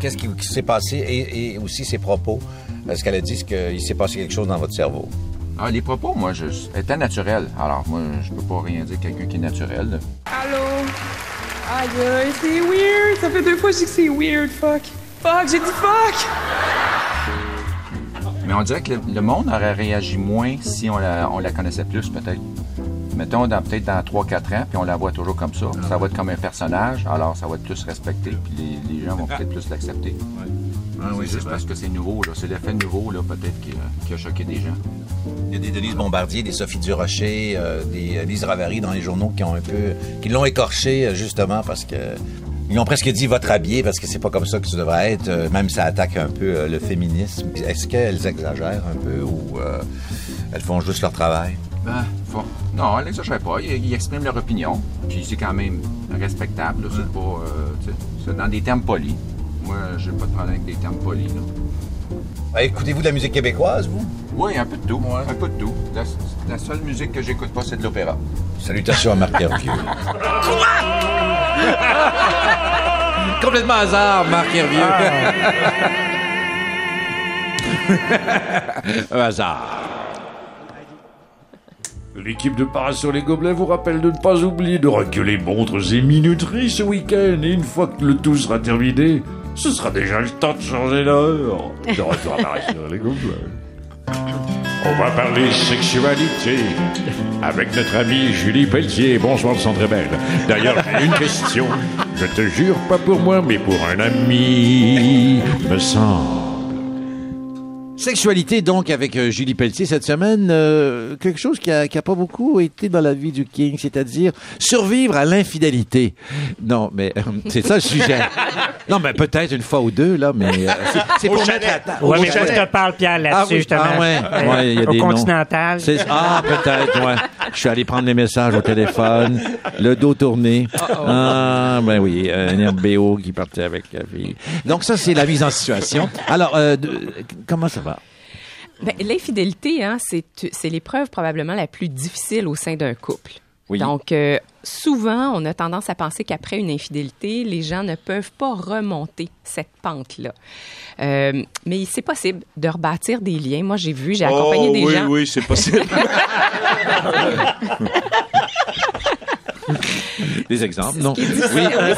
Qu'est-ce qui, qui s'est passé et, et aussi ses propos? Est-ce qu'elle a dit qu'il s'est passé quelque chose dans votre cerveau? Ah, les propos, moi, je, étaient naturels. Alors, moi, je peux pas rien dire de quelqu'un qui est naturel. Allô? Aïe, aïe, c'est weird. Ça fait deux fois que je dis que c'est weird. Fuck. Fuck, j'ai dit fuck. Mais on dirait que le, le monde aurait réagi moins si on la, on la connaissait plus, peut-être. Mettons, dans, peut-être dans 3-4 ans, puis on la voit toujours comme ça. Ça va être comme un personnage, alors ça va être plus respecté, puis les, les gens vont peut-être plus l'accepter. Ah oui, juste parce que c'est nouveau, là. C'est l'effet nouveau, là, peut-être, qui, a- qui a choqué des gens. Il y a des Denise Bombardier, des Sophie Durocher, euh, des euh, Lise Ravary dans les journaux qui ont un peu, qui l'ont écorché euh, justement parce que ils ont presque dit votre habillé parce que c'est pas comme ça que ça devrait être. euh, même ça attaque un peu euh, le féminisme. Est-ce qu'elles exagèrent un peu ou euh, elles font juste leur travail? Ben, faut... Non, elle n'exagère pas. Ils, ils expriment leur opinion. Puis c'est quand même respectable. là. C'est pas. euh, tu sais, c'est dans des termes polis. Moi, j'ai pas de problème avec des termes polis. Là. Ah, Écoutez-vous de la musique québécoise, vous? Oui, un peu de tout. Un peu de tout. La, la seule musique que j'écoute pas, c'est de l'opéra. Salutations à Marc Hervieux. Complètement hasard, Marc Hervieux. Un hasard. L'équipe de Paras sur les gobelets vous rappelle de ne pas oublier de reculer montres et minuteries ce week-end. Et une fois que le tout sera terminé, ce sera déjà le temps de changer gobelets. On va parler sexualité avec notre amie Julie Pelletier. Bonsoir, Sandre Belle. D'ailleurs, une question. Je te jure, pas pour moi, mais pour un ami, me semble. Sexualité donc avec euh, Julie Pelletier cette semaine, euh, quelque chose qui a, qui a pas beaucoup été dans la vie du King, c'est-à-dire survivre à l'infidélité. Non, mais euh, c'est ça le sujet. Non, mais peut-être une fois ou deux là, mais euh, c'est- pour mettre la table. Ouais, Au mais je te parle, Pierre, là-dessus, Ah oui, justement. ah ouais, Euh, ouais, il y a Au des. Continental. Ah, peut-être, ouais. Je suis allé prendre les messages au téléphone, le dos tourné. Ah, ben oui, un RBO qui partait avec la fille. Donc ça, c'est la mise en situation. Alors, euh, de- comment ça va? Ben, L'infidélité, hein, c'est l'épreuve probablement la plus difficile au sein d'un couple. Oui. Donc, euh, souvent, on a tendance à penser qu'après une infidélité, les gens ne peuvent pas remonter cette pente-là. Euh, mais c'est possible de rebâtir des liens. Moi, j'ai vu, j'ai accompagné oh, des oui, gens. oui, c'est possible. Des exemples, non? oui,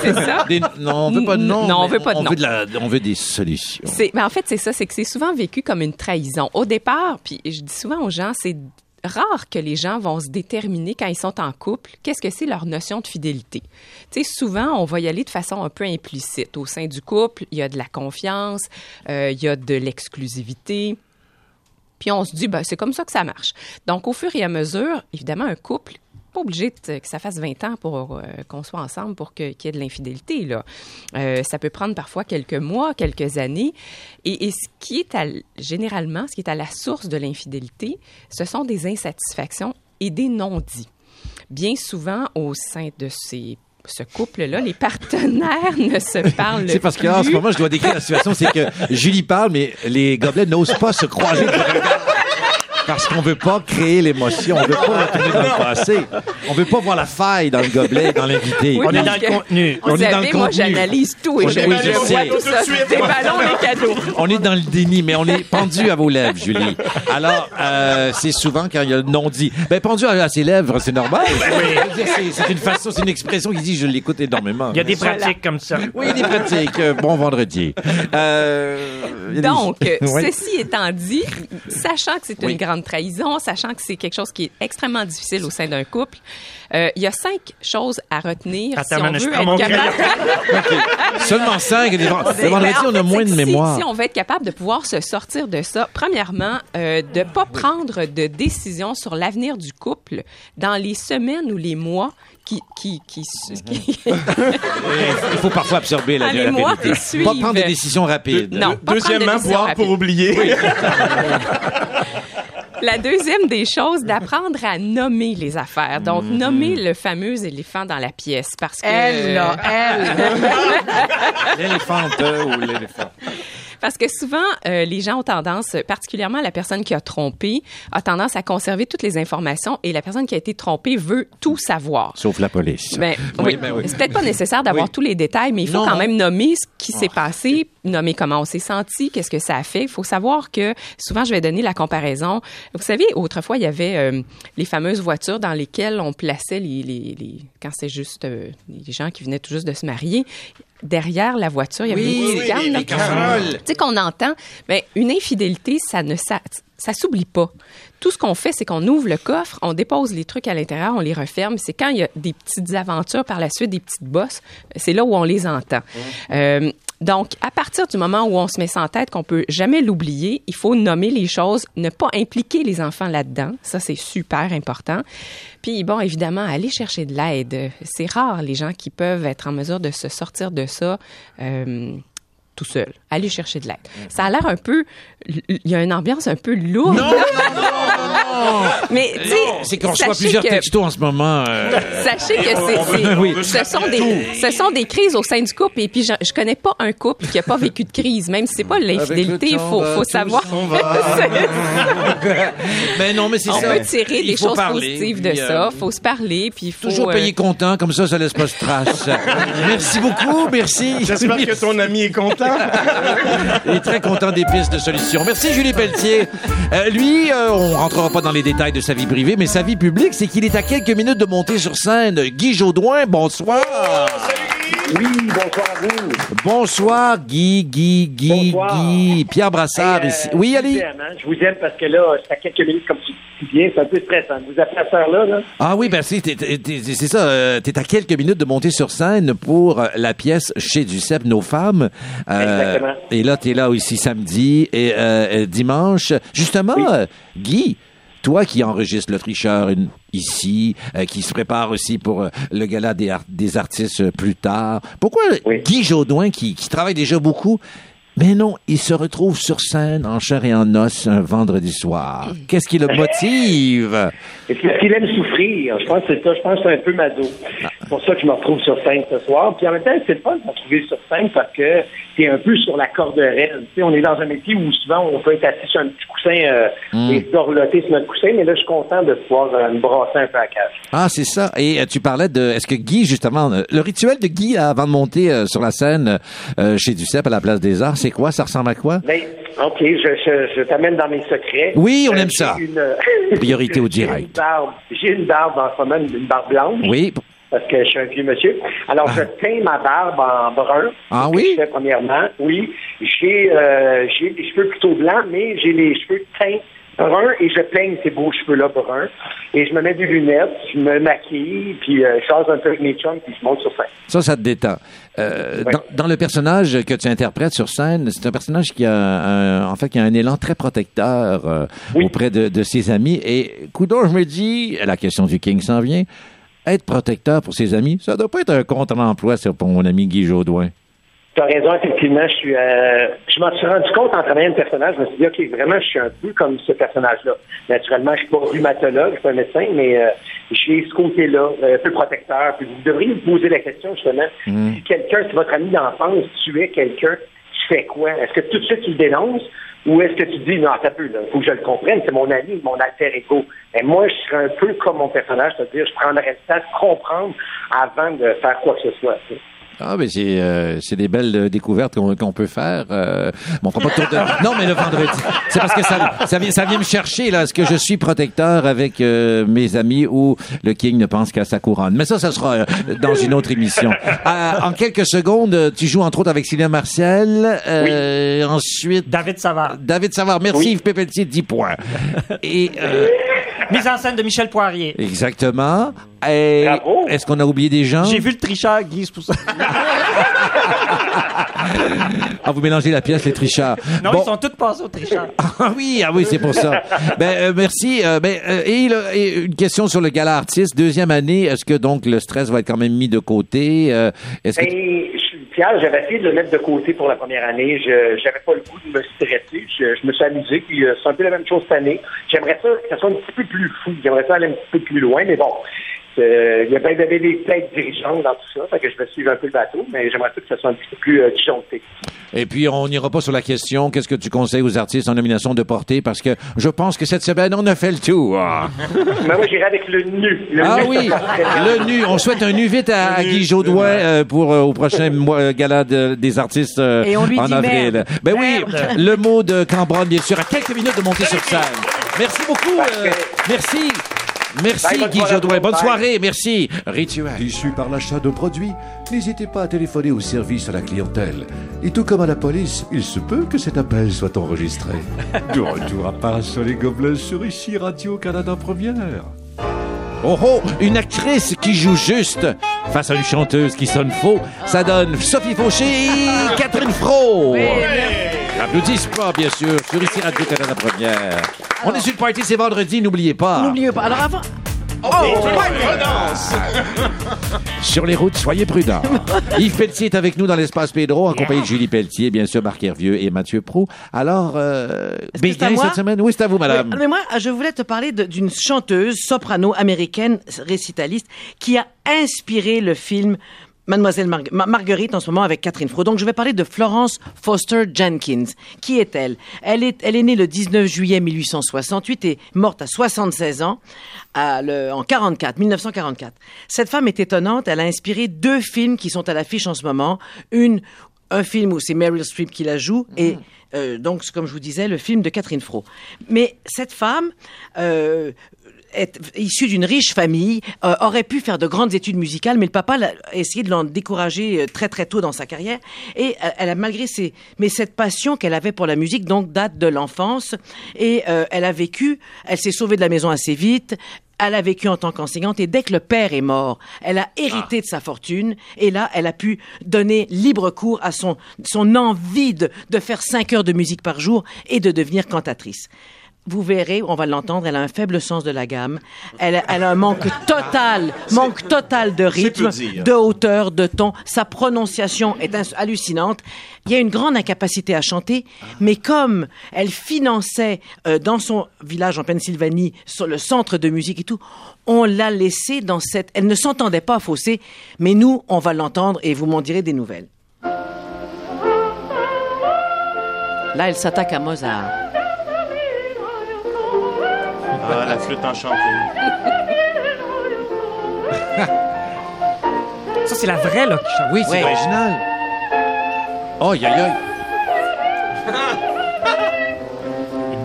c'est ça. Des- non, on veut pas de nom. Non, on veut pas de on nom. Veut de la- on veut des solutions. Mais en fait, c'est ça, c'est que c'est souvent vécu comme une trahison. Au départ, puis je dis souvent aux gens, c'est rare que les gens vont se déterminer quand ils sont en couple, qu'est-ce que c'est leur notion de fidélité. Tu sais, souvent, on va y aller de façon un peu implicite. Au sein du couple, il y a de la confiance, euh, il y a de l'exclusivité. Puis on se dit, ben, c'est comme ça que ça marche. Donc, au fur et à mesure, évidemment, un couple, pas obligé de- que ça fasse 20 ans pour euh, qu'on soit ensemble pour que- qu'il y ait de l'infidélité. Là. Euh, ça peut prendre parfois quelques mois, quelques années. Et, et ce qui est à, généralement, ce qui est à la source de l'infidélité, ce sont des insatisfactions et des non-dits. Bien souvent, au sein de ces ce couple-là, les partenaires ne se parlent C'est parce qu'en ce moment, je dois décrire la situation, c'est que Julie parle, mais les gobelets n'osent pas se croiser. Parce qu'on veut pas créer l'émotion, on veut pas retourner dans le passé. On veut pas voir la faille dans le gobelet, dans l'invité. Oui, on est dans le contenu. Vous on est dans le moi, contenu. j'analyse tout et On je, est- oui, je je vois sais. tout ça. Des ballons, les cadeaux. On est dans le déni, mais on est pendu à vos lèvres, Julie. Alors, euh, c'est souvent quand il y a le non-dit. Ben, pendu à, à ses lèvres, c'est normal. C'est- C'est une façon, c'est une expression qui dit je l'écoute énormément. Il y a des Voilà. pratiques comme ça. Oui, il y a des pratiques. Euh, Bon vendredi. Euh, des- Donc, Oui. ceci étant dit, sachant que c'est Oui. une grande trahison, sachant que c'est quelque chose qui est extrêmement difficile au sein d'un couple, euh, il y a cinq choses à retenir Attends, si on veut être capable. Seulement cinq. Ben, vendredis, en on a moins de si- mémoire. Si, on veut être capable de pouvoir se sortir de ça, premièrement, euh, de pas prendre de décision sur l'avenir du couple dans les semaines ou les mois qui qui qui, qui- Il faut parfois absorber la, la qui suivent. Pas prendre des décisions rapides. Non, pas Deuxièmement, boire pour oublier. La deuxième des choses, d'apprendre à nommer les affaires. Donc, Mm-hmm. nommer le fameux éléphant dans la pièce. Parce que. Elle, là, elle. L'éléphante euh, ou l'éléphant. Parce que souvent, euh, les gens ont tendance, particulièrement la personne qui a trompé, a tendance à conserver toutes les informations et la personne qui a été trompée veut tout savoir. Sauf la police. Ben, Oui, oui, ben oui. c'est peut-être pas nécessaire d'avoir Oui. tous les détails, mais il faut Non. quand même nommer ce qui s'est passé, nommer comment on s'est senti, qu'est-ce que ça a fait. Il faut savoir que souvent, je vais donner la comparaison. Vous savez, autrefois, il y avait euh, les fameuses voitures dans lesquelles on plaçait les, les, les- quand c'est juste euh, les gens qui venaient tout juste de se marier. Derrière la voiture, il y avait Oui, des petites. Tu sais qu'on entend, mais une infidélité, ça ne ça, ça s'oublie pas. Tout ce qu'on fait, c'est qu'on ouvre le coffre, on dépose les trucs à l'intérieur, on les referme. C'est quand il y a des petites aventures par la suite, des petites bosses, c'est là où on les entend. Euh, donc, à partir du moment où on se met en tête qu'on peut jamais l'oublier, il faut nommer les choses, ne pas impliquer les enfants là-dedans. Ça, c'est super important. Puis, bon, évidemment, aller chercher de l'aide. C'est rare les gens qui peuvent être en mesure de se sortir de ça. euh, tout seul, aller chercher de l'aide. Ça a l'air un peu, il y a une ambiance un peu lourde. Non, non, non, Mais tu sais, C'est qu'on reçoit plusieurs que- textos en ce moment. euh, Sachez que c'est, Oui. ce sont des, ce sont des crises au sein du couple. Et puis, je, je connais pas un couple qui a pas vécu de crise, même si c'est pas l'infidélité, il faut, faut savoir. mais non, mais c'est On ça. peut tirer des choses parler, positives de euh, ça. Faut se parler, puis il faut. Toujours euh, payer content, comme ça, ça laisse pas de trace. merci beaucoup, merci. J'espère que ton ami est content. Il est très content des pistes de solutions. Merci Julie Pelletier. Euh, lui, euh, on rentrera pas dans les détails de sa vie privée, mais sa vie publique, c'est qu'il est à quelques minutes de monter sur scène. Guy Jodoin, bonsoir. Oui, bonsoir à vous. Bonsoir Guy, Guy, Guy, Bonsoir. Guy. Pierre Brassard Hey, euh, ici. Oui, aime, hein. Je vous aime parce que là, c'est à quelques minutes comme tu dis bien, c'est un peu stressant. Vous appelez à cette heure-là, là? Ah oui, ben c'est, ça. euh, T'es à quelques minutes de monter sur scène pour euh, la pièce chez Duceppe, Nos femmes. Exactement. Et là, t'es là aussi samedi et dimanche. Justement, Guy, toi qui enregistres le tricheur une- ici, euh, qui se prépare aussi pour euh, le gala des, ar- des artistes euh, plus tard. Pourquoi Guy Jodoin, qui, qui travaille déjà beaucoup, mais non, il se retrouve sur scène en chair et en os un vendredi soir. Qu'est-ce qui le motive? Parce qu'il aime souffrir? Je pense que c'est ça. Je pense que c'est un peu maso. C'est pour ça que je me retrouve sur scène ce soir. Puis en même temps, c'est le fun de me retrouver sur scène parce que c'est un peu sur la corde raide. Tu sais, on est dans un métier où souvent on peut être assis sur un petit coussin euh, Mm. et dorloter sur notre coussin, mais là, je suis content de pouvoir euh, me brasser un peu à cage. Ah, c'est ça. Et euh, tu parlais de. Est-ce que Guy, justement, le rituel de Guy avant de monter sur la scène chez Duceppe à la place des Arts, c'est quoi? Ça ressemble à quoi? Ben, OK, je, je, je t'amène dans mes secrets. Oui, on Euh, aime ça. une- Priorité au direct. barbe, j'ai une barbe en ce moment, une, barbe blanche. Oui. Parce que je suis un vieux monsieur. Alors, je teins ma barbe en brun. Ah oui? Je fais premièrement. Oui. J'ai, euh, j'ai des cheveux plutôt blancs, mais j'ai les cheveux teints et je peigne ces beaux cheveux-là bruns. Et je me mets des lunettes, je me maquille, puis euh, je jase un peu avec mes chums, puis je monte sur scène. Ça, ça te détend. Euh, dans, dans le personnage que tu interprètes sur scène, c'est un personnage qui a, un, en fait, qui a un élan très protecteur euh, auprès de, de ses amis. Et coudon, je me dis, la question du King s'en vient. Être protecteur pour ses amis, ça doit pas être un contre-emploi pour mon ami Guy Jodoin. Tu as raison, effectivement. Je suis, euh, je m'en suis rendu compte en travaillant le personnage. Je me suis dit, OK, vraiment, je suis un peu comme ce personnage-là. Naturellement, je suis pas rhumatologue, je suis pas médecin, mais euh, j'ai ce côté-là, euh, un peu protecteur. Puis vous devriez vous poser la question, justement, si quelqu'un, si votre ami d'enfance tuait quelqu'un, tu fais quoi? Est-ce que tout de suite tu le dénonces? Ou est-ce que tu dis, non, ça peut, il faut que je le comprenne, c'est mon ami, mon alter ego. Et moi, je serais un peu comme mon personnage, c'est-à-dire, je prendrais le temps de comprendre avant de faire quoi que ce soit. Ah, mais c'est euh, c'est des belles euh, découvertes qu'on qu'on peut faire. Euh, bon, on fera pas de tour de- Non, mais le vendredi. C'est parce que ça, ça, vient, ça vient me chercher, là. Est-ce que je suis protecteur avec euh, mes amis ou le King ne pense qu'à sa couronne? Mais ça, ça sera euh, dans une autre émission. Euh, en quelques secondes, tu joues entre autres avec Sylvain Martial. Euh, Ensuite... David Savard. David Savard. Merci, Yves Pépeltier, 10 points. Et... Mise en scène de Michel Poirier. exactement. Et Est-ce qu'on a oublié des gens? J'ai vu le tricheur, Guy, c'est pour ça. Ah, vous mélangez la pièce, les trichards. Non, Bon. ils sont tous passés au tricheur. Ah oui, ah oui, c'est pour ça. ben euh, merci. euh, ben, euh, et, le- et une question sur le gala artiste, deuxième année. Est-ce que donc le stress va être quand même mis de côté? Euh, Est-ce que Ben, j'avais essayé de le mettre de côté pour la première année. Je j'avais pas le goût de me stresser. Je, je me suis amusé, puis euh, c'est un peu la même chose cette année. J'aimerais ça que ça soit un petit peu plus fou. J'aimerais ça aller un petit peu plus loin, mais bon. Euh, Il y y avait des têtes dirigeantes dans tout ça, fait que je vais suivre un peu le bateau, mais j'aimerais que ça soit un petit peu plus euh, disjoncté. Et puis on n'ira pas sur la question. Qu'est-ce que tu conseilles aux artistes en nomination de porter? Parce que je pense que cette semaine on a fait le tour. mais moi, j'irai avec le nu. Le Ah nu, oui, bien. le nu. On souhaite un nu vite à, à Guy Jodoin euh, pour euh, au prochain mois, euh, gala de- des artistes euh, Et on lui en dit avril. merde. Ben oui, le mot de Cambronne, bien sûr, à quelques minutes de monter sur scène. Merci beaucoup. euh, merci. Merci Bye, Guy tous. Bonne Bye. soirée. Merci. Rituel. Déçu par l'achat de produits, n'hésitez pas à téléphoner au service à la clientèle. Et tout comme à la police, il se peut que cet appel soit enregistré. De retour à Paris sur les gobelins sur ici Radio-Canada Première. Oh oh, une actrice qui joue juste face à une chanteuse qui sonne faux. Ça donne Sophie Fauché et Catherine Fro. Applaudissent pas, bien sûr, sur ici Radio-Canada Première. On est sur le party, c'est vendredi, n'oubliez pas. N'oubliez pas. Alors avant. Oh, Sur les routes, soyez prudents. Yves Pelletier est avec nous dans l'espace Pedro, en compagnie de Julie Pelletier, bien sûr, Marc Hervieux et Mathieu Pro. Alors, euh, que c'est à Béguin moi? cette semaine? Oui, c'est à vous, madame. Oui, mais moi, je voulais te parler d'une chanteuse soprano américaine récitaliste qui a inspiré le film Mademoiselle Margue- Ma- Marguerite en ce moment avec Catherine Fro. Donc, je vais parler de Florence Foster Jenkins. Qui est-elle? Elle est, elle est née le 19 juillet 1868 et morte à 76 ans à le- en 44, 1944. Cette femme est étonnante. Elle a inspiré deux films qui sont à l'affiche en ce moment. Une, un film où c'est Meryl Streep qui la joue et euh, donc, comme je vous disais, le film de Catherine Fro. Mais cette femme euh, est issue d'une riche famille, euh, aurait pu faire de grandes études musicales, mais le papa a essayé de l'en décourager euh, très très tôt dans sa carrière. Et euh, elle a malgré ses, mais cette passion qu'elle avait pour la musique, donc date de l'enfance. Et euh, elle a vécu, elle s'est sauvée de la maison assez vite. Elle a vécu en tant qu'enseignante et dès que le père est mort, elle a hérité de sa fortune et là, elle a pu donner libre cours à son, son envie de, de faire cinq heures de musique par jour et de devenir cantatrice. Vous verrez, on va l'entendre, elle a un faible sens de la gamme. Elle a, elle a un manque total, manque total de rythme, dire. de hauteur, de ton. Sa prononciation est hallucinante. Il y a une grande incapacité à chanter, mais comme elle finançait euh, dans son village en Pennsylvanie, sur le centre de musique et tout, on l'a laissée dans cette... Elle ne s'entendait pas Fossé, mais nous, on va l'entendre et vous m'en direz des nouvelles. Là, elle s'attaque à Mozart. Ah, la flûte enchantée. Ça, c'est la vraie, là, qui chante. Oui, c'est Ouais. original. Oh, aïe, aïe, aïe.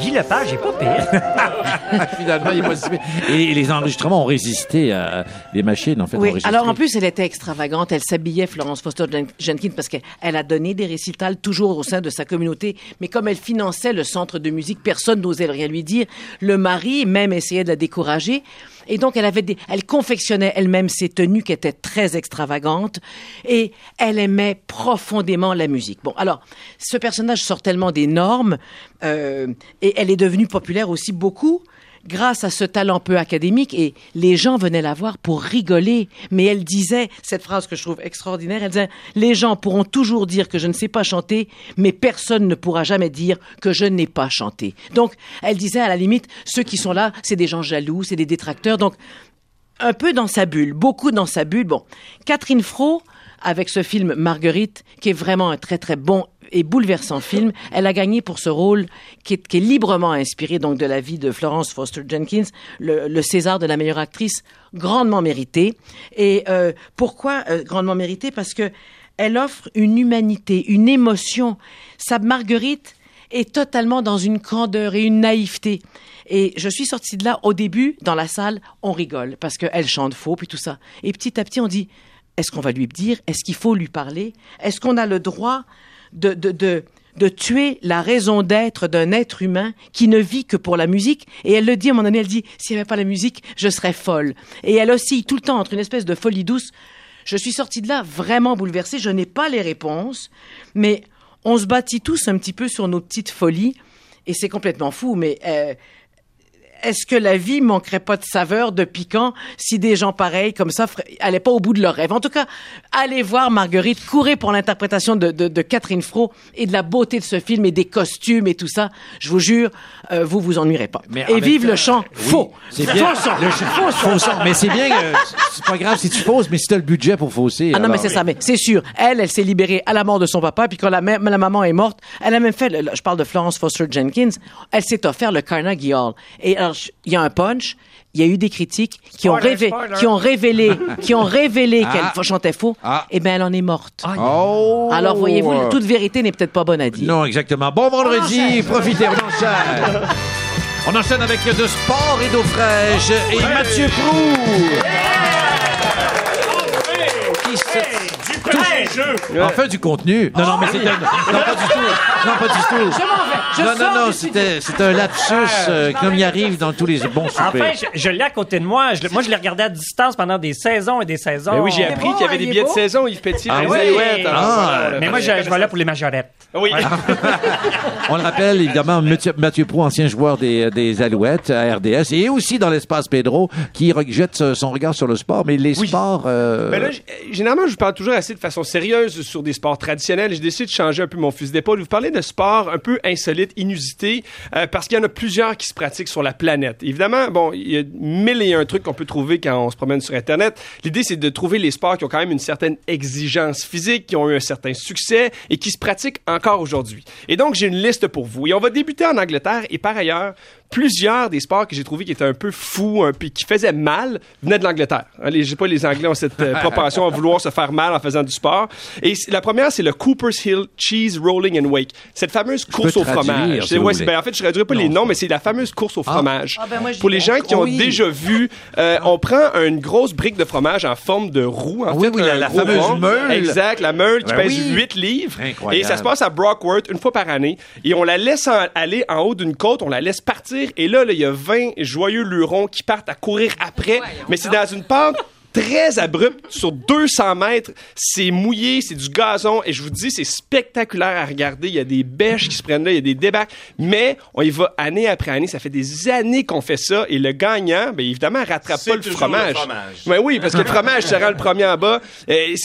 Guy Lepage est pas pire. Finalement, il est pas si pire. Et les enregistrements ont résisté à les machines, en fait. Oui, alors en plus, elle était extravagante. Elle s'habillait, Florence Foster Jen- Jenkins, parce qu'elle a donné des récitals toujours au sein de sa communauté. Mais comme elle finançait le centre de musique, personne n'osait rien lui dire. Le mari même essayait de la décourager. Et donc, elle avait des, elle confectionnait elle-même ses tenues qui étaient très extravagantes. Et elle aimait profondément la musique. Bon, alors, ce personnage sort tellement des normes, euh, et elle est devenue populaire aussi beaucoup grâce à ce talent peu académique, et les gens venaient la voir pour rigoler. Mais elle disait cette phrase que je trouve extraordinaire. Elle disait les gens pourront toujours dire que je ne sais pas chanter, mais personne ne pourra jamais dire que je n'ai pas chanté. Donc, elle disait à la limite, ceux qui sont là, c'est des gens jaloux, c'est des détracteurs. Donc, un peu dans sa bulle, beaucoup dans sa bulle. Bon, Catherine Fro, avec ce film Marguerite, qui est vraiment un très très bon et bouleversant film, elle a gagné pour ce rôle qui est, librement inspiré donc de la vie de Florence Foster Jenkins, le, le César de la meilleure actrice, grandement mérité. Et euh, pourquoi euh, grandement mérité Parce que elle offre une humanité, une émotion. Sa Marguerite est totalement dans une candeur et une naïveté. Et je suis sortie de là, au début, dans la salle, on rigole, parce qu'elle chante faux, puis tout ça. Et petit à petit, on dit, est-ce qu'on va lui dire, est-ce qu'il faut lui parler, est-ce qu'on a le droit de, de, de, tuer la raison d'être d'un être humain qui ne vit que pour la musique? Et elle le dit à un moment donné, elle dit, s'il n'y avait pas la musique, je serais folle. Et elle oscille tout le temps entre une espèce de folie douce. Je suis sortie de là vraiment bouleversée. Je n'ai pas les réponses, mais on se bâtit tous un petit peu sur nos petites folies. Et c'est complètement fou, mais euh, est-ce que la vie manquerait pas de saveur, de piquant, si des gens pareils comme ça allaient pas au bout de leur rêve? En tout cas, allez voir Marguerite, courez pour l'interprétation de, de, de Catherine Fro et de la beauté de ce film et des costumes et tout ça. Je vous jure, euh, vous vous ennuierez pas. Mais et vive temps, le chant oui, faux. C'est bien. Faux. Le- Faux faux. Mais c'est bien. que- c'est pas grave si tu fausses, mais si t'as le budget pour fausser. Ah non, mais c'est ça, mais c'est sûr. Elle, elle s'est libérée à la mort de son papa, puis quand la, la maman est morte, elle a même fait, le- le- je parle de Florence Foster Jenkins, elle s'est offert le Carnegie Hall. Et alors, il y a un punch, il y a eu des critiques qui ont, Spoiler, révé- spoiler. qui ont révélé, qui ont révélé Ah. qu'elle chantait faux. Eh bien, elle en est morte. Oh. Alors, voyez-vous, toute vérité n'est peut-être pas bonne à dire. Non, exactement. Bon vendredi, profitez, on enchaîne. On enchaîne avec de sport et d'eau fraîche. Et Mathieu Prou. Qui se- Enfin, du contenu. Non, non, mais c'est un... Non, pas du tout. Non, pas du tout. Je m'en vais. Je non, sors non, non, c'était c'était un lapsus euh, comme il arrive dans tous les bons soupers. Enfin, je, je l'ai à côté de moi. Je, moi, je l'ai regardé à distance pendant des saisons et des saisons. Ben oui, j'ai appris qu'il y avait des billets de saison, Yves Petit, Ah oui? Alouettes. alors, Ah, voilà, mais moi, je, je vais là pour les majorettes. Oui. On le rappelle, évidemment, Mathieu, Mathieu Prou, ancien joueur des, des Alouettes à RDS, et aussi dans l'espace Pedro, qui rejette son regard sur le sport, mais les sports... euh, Ben là, généralement, je parle toujours assez de façon sérieuse sur des sports traditionnels. J'ai décidé de changer un peu mon fusil d'épaule. Vous parler de sports un peu insolites, inusités, euh, parce qu'il y en a plusieurs qui se pratiquent sur la planète. Évidemment, bon, il y a mille et un trucs qu'on peut trouver quand on se promène sur Internet. L'idée, c'est de trouver les sports qui ont quand même une certaine exigence physique, qui ont eu un certain succès et qui se pratiquent encore aujourd'hui. Et donc, j'ai une liste pour vous. Et on va débuter en Angleterre. Et par ailleurs, plusieurs des sports que j'ai trouvés qui étaient un peu fous, un peu, qui faisaient mal, venaient de l'Angleterre. Hein, Les, je sais pas, les Anglais ont cette euh, propension à vouloir se faire mal en faisant du sport. Et la première, c'est le Cooper's Hill Cheese Rolling and Wake. Cette fameuse course au fromage. si ouais, ben, en fait, je ne traduirai pas les noms, mais c'est la fameuse course au fromage. Ah, ben, moi, Pour les gens qui ont Oui. déjà vu, euh, on prend une grosse brique de fromage en forme de roue. En Ah oui, fait, oui, la- la fameuse rond. meule. Exact, la meule qui Ben pèse oui. 8 livres. Incroyable. Et ça se passe à Brockworth une fois par année. Et on la laisse en- aller en haut d'une côte, on la laisse partir. Et là, il y a 20 joyeux lurons qui partent à courir après. Mais c'est dans une pente très abrupte sur 200 mètres. C'est mouillé, c'est du gazon. Et je vous dis, c'est spectaculaire à regarder. Il y a des bêches qui se prennent là, il y a des débarques. Mais on y va année après année. Ça fait des années qu'on fait ça. Et le gagnant, bien évidemment, rattrape pas le fromage. le fromage. Ben oui, parce que le fromage, rend le premier en bas. Et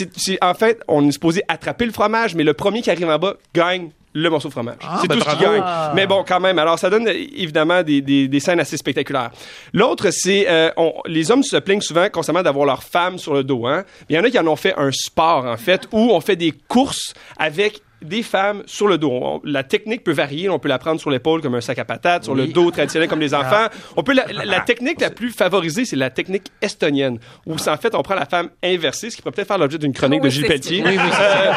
en fait, on est supposé attraper le fromage, mais le premier qui arrive en bas gagne le morceau de fromage. Ah, c'est ben tout ce qui bravo. gagne. Mais bon, quand même. Alors, ça donne évidemment des, des, des scènes assez spectaculaires. L'autre, c'est euh, on- les hommes se plaignent souvent constamment d'avoir leur femme sur le dos. Hein? Il y en a qui en ont fait un sport, en fait, où on fait des courses avec des femmes sur le dos. On- la technique peut varier. On peut la prendre sur l'épaule comme un sac à patates, sur le dos traditionnel comme les enfants. On peut la, la- la technique la plus favorisée, c'est la technique estonienne, où c'est en fait on prend la femme inversée, ce qui pourrait peut-être faire l'objet d'une chronique de Oui, Gilles Pelletier. Oui, oui, c'est Euh,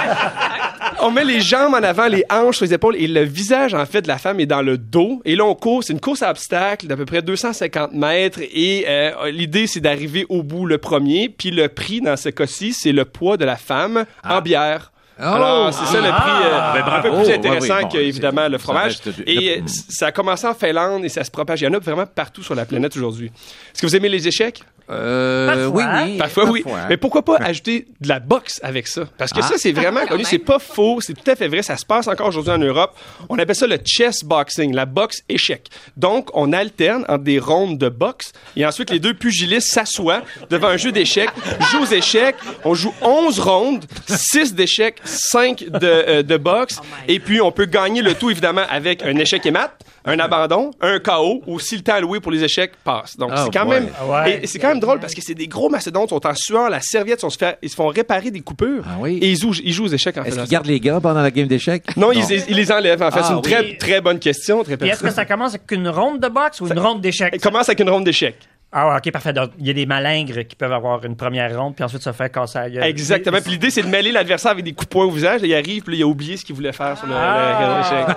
on met les jambes en avant, les hanches sur les épaules et le visage en fait de la femme est dans le dos. Et là on court, c'est une course à obstacles d'à peu près 250 mètres et euh, l'idée c'est d'arriver au bout le premier. Puis le prix dans ce cas-ci c'est le poids de la femme en bière. Oh! Alors, c'est ça le Ah! prix euh, Ben, un peu plus Ouais, intéressant oui, bon, que, évidemment, c'est- le ça fromage. Et le- euh, ça a commencé en Finlande et ça se propage. Il y en a vraiment partout sur la planète aujourd'hui. Est-ce que vous aimez les échecs? Euh, oui, oui. Parfois, oui. Mais pourquoi pas ajouter de la boxe avec ça? Parce que Ah. ça, c'est vraiment connu. C'est pas faux. C'est tout à fait vrai. Ça se passe encore aujourd'hui en Europe. On appelle ça le chess boxing, la boxe échec. Donc, on alterne entre des rondes de boxe et ensuite les deux pugilistes s'assoient devant un jeu d'échecs, jouent aux échecs. On joue 11 rondes, 6 d'échecs, 5 de, euh, de boxe. et puis, on peut gagner le tout, évidemment, avec un échec et mat, un abandon, un KO ou si le temps alloué pour les échecs passe. Donc, Ah, c'est quand ouais. même Ah ouais. c'est quand même drôle parce que c'est des gros mastodontes, sont en sueur, la serviette, sont se fait- ils se font réparer des coupures et ils jouent, ils jouent aux échecs en Ah Est-ce qu'ils gardent les gars pendant la game d'échecs? Non, Ils, ils les enlèvent. En fait, Ah, c'est une oui. très, très bonne question. Très Et est-ce que ça commence avec une ronde de boxe ou une ronde d'échecs? Ça commence avec une ronde d'échecs. Ah, ok, parfait. Donc, il y a des malingres qui peuvent avoir une première ronde, puis ensuite se faire casser la gueule. Exactement. Puis l'idée, c'est de mêler l'adversaire avec des coups de poing au visage. Là, il arrive, puis là, il a oublié ce qu'il voulait faire sur le, Ah.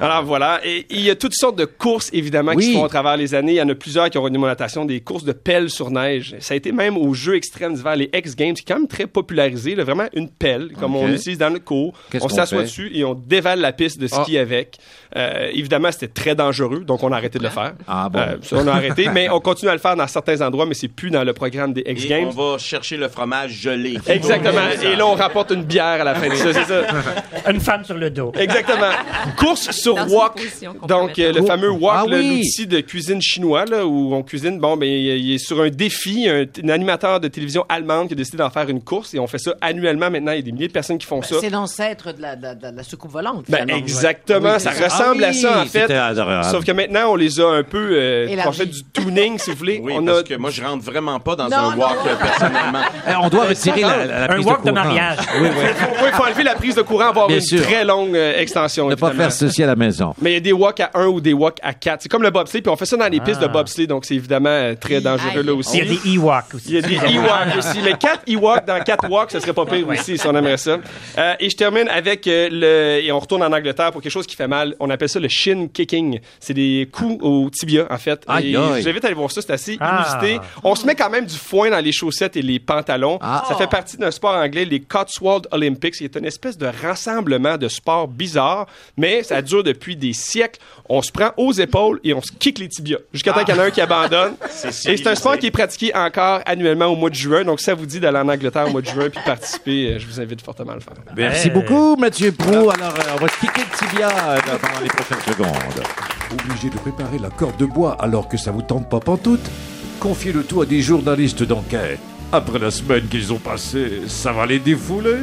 le-. Alors voilà. Et il y a toutes sortes de courses, évidemment, qui se font à travers les années. Il y en a plusieurs qui ont une notation, des courses de pelle sur neige. Ça a été même aux Jeux extrêmes d'hiver, les X Games, qui est quand même très popularisé. là. vraiment une pelle, comme on utilise dans le cours. On s'assoit dessus et on dévale la piste de ski avec. Euh, évidemment, c'était très dangereux, donc on a arrêté de le faire. Ah bon. Euh, ça, on a arrêté, mais on continue à le faire dans certains endroits, mais c'est plus dans le programme des X Et Games. on va chercher le fromage gelé. Exactement. Et là, on rapporte une bière à la fin de ça, c'est ça. Une femme sur le dos. Exactement. Course sur Dans wok. Donc, euh, le fameux wok, Ah oui. l'outil de cuisine chinois, là, où on cuisine. Bon, ben, il est sur un défi. Un, un animateur de télévision allemande qui a décidé d'en faire une course et on fait ça annuellement maintenant. Il y a des milliers de personnes qui font ça. C'est l'ancêtre de la, de la- de la soucoupe volante. Ben, exactement, Oui, ça ressemble Ah à ça en fait. Sauf que maintenant on les a un peu, euh, on fait du tuning si vous voulez. Oui, on parce a que moi, je rentre vraiment pas dans Non, un non, wok, non. euh, personnellement. Eh, on doit retirer la, la Un prise walk de courant. mariage. Oui, oui. Oui, il faut enlever la prise de courant, avoir Bien une sûr. très longue euh, extension. Ne pas évidemment. faire ceci à la maison. Mais il y a des walks à 1 ou des walks à 4. C'est comme le bobsleigh, puis on fait ça dans les pistes de bobsleigh, donc c'est évidemment euh, très dangereux là aussi. Il y a des Ewoks aussi. Il y a des Ewoks aussi. Mais 4 Ewoks dans 4 walks, ce serait pas pire aussi si on aimerait ça. Euh, et je termine avec euh, le... Et on retourne en Angleterre pour quelque chose qui fait mal. On appelle ça le shin kicking. C'est des coups au tibia, en fait. Aïe, et aïe. je vous invite à aller voir ça, c'est assez Ah. inusité. On se met quand même du foin dans les chaussettes et les pantalons. Ah. Ça fait partie d'un sport anglais, les Cotswold Olympics, qui est une espèce de rassemblement de sports bizarres, mais ça dure depuis des siècles. On se prend aux épaules et on se kick les tibias jusqu'à temps qu'il y en a un qui abandonne. Et c'est un sport qui est pratiqué encore annuellement au mois de juin. Donc, si ça vous dit d'aller en Angleterre au mois de juin puis participer, euh, je vous invite fortement à le faire. Merci beaucoup, Mathieu Prou. Alors, euh, on va se kicker le tibia euh, pendant les prochaines secondes. Obligé de préparer la corde de bois alors que ça vous tente pas pantoute Confiez le tout à des journalistes d'enquête. Après la semaine qu'ils ont passée, ça va les défouler.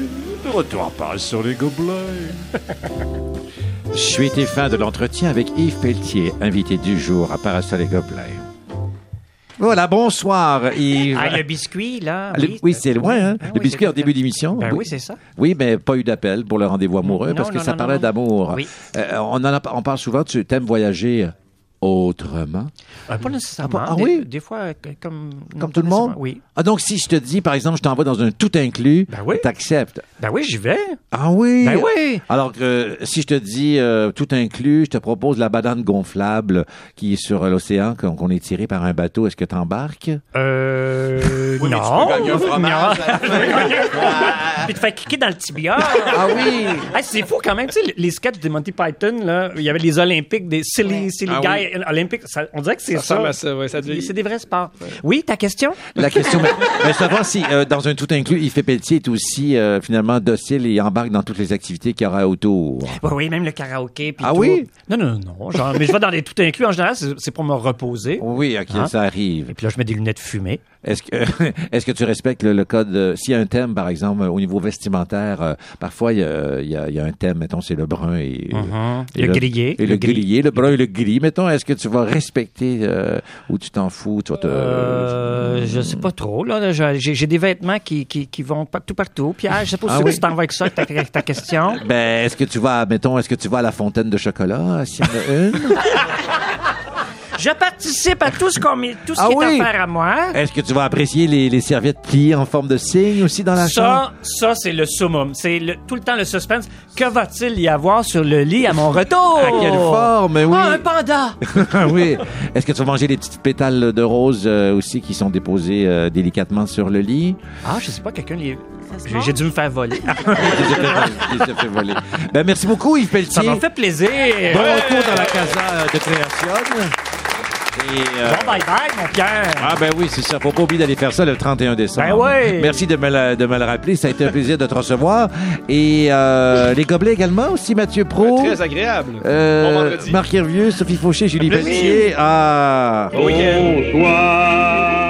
De retour à Paris sur les gobelets. Suite et fin de l'entretien avec Yves Pelletier, invité du jour à Parasol et Gobelins. Voilà, bonsoir Yves. Ah, le biscuit, là. Le- oui, c'est loin, hein? Ah le oui, biscuit c'est en début d'émission. Ben oui, c'est ça. Oui, mais pas eu d'appel pour le rendez-vous amoureux Non, parce que non, ça non, parlait non. d'amour. Oui. Euh, on, en a- on parle souvent, tu aimes voyager autrement. Euh, pas nécessairement. Ah, ah Des- oui? Des fois, euh, comme. Comme tout le monde? Oui. Ah, donc si je te dis, par exemple, je t'envoie dans un tout inclus, Ben oui. t'acceptes. Ben oui, j'y vais. Ah oui? Ben oui. Alors que si je te dis euh, tout inclus, je te propose la banane gonflable qui est sur l'océan, qu'on qu'on est tiré par un bateau, est-ce que t'embarques? Euh. Oui, mais non. tu peux gagner un fromage. Puis te faire cliquer dans le tibia. Ah oui! Hey, c'est fou quand même, tu sais, les sketchs des Monty Python, là, il y avait les Olympiques, des silly, silly Ah guys Olympiques. Ça- on dirait que c'est Ça ça. ça, ouais, ça devient- C'est des vrais sports. Oui, ta question? La question, mais, mais savoir si euh, dans un tout inclus, Yves Pelletier est aussi euh, finalement docile et embarque dans toutes les activités qu'il y aura autour. Oui, oui, même le karaoké. Ah tout. oui? Non, non, non. Genre, mais je vais dans les tout inclus. En général, c'est c'est pour me reposer. Oui, ok, Hein? ça arrive. Et puis là, je mets des lunettes fumées. Est-ce que, est-ce que tu respectes le, le code euh, S'il y a un thème, par exemple, au niveau vestimentaire, euh, parfois il y a, il y, a, il y a un thème, mettons, c'est le brun et, et Le grillé. Et le, Le gris. grillé, le brun et le gris. Mettons, est-ce que tu vas respecter euh, ou tu t'en fous tu vas te... Euh, je sais pas trop. Là, j'ai, des vêtements qui, qui, qui vont partout, partout. Pierre, je sais pas Ah si oui? tu t'en vas avec ça, avec ta, ta question. Ben, est-ce que tu vas, mettons, est-ce que tu vas à la fontaine de chocolat, s'il y en a une? Je participe à tout ce, qu'on, met- tout ce Ah qui oui? est à faire à moi. Est-ce que tu vas apprécier les, les serviettes pliées en forme de signe aussi dans la chambre? Ça, ça c'est le summum. C'est tout le temps le suspense. Que va-t-il y avoir sur le lit à mon retour? À quelle forme, oui. Ah, un panda! oui. Est-ce que tu vas manger les petites pétales de rose euh, aussi qui sont déposées euh, délicatement sur le lit? Ah, je sais pas, quelqu'un les... J'ai, j'ai dû me faire voler. S'est fait voler. Ben, merci beaucoup, Yves Ça Pelletier. m'a fait plaisir. Bon retour dans la casa de création. Et, euh, Bon, bye bye, mon Pierre. Ah ben oui, c'est ça. Faut pas oublier d'aller faire ça le 31 décembre. Ben ouais. Merci de me, la- de me le rappeler. Ça a été un plaisir de te recevoir. Et euh, les gobelets également aussi, Mathieu Pro. Très agréable. Euh, Bon vendredi. Marc Hervieux, Sophie Fauché, Julie. Pelletier. Ah. Bon week-end. Bonsoir.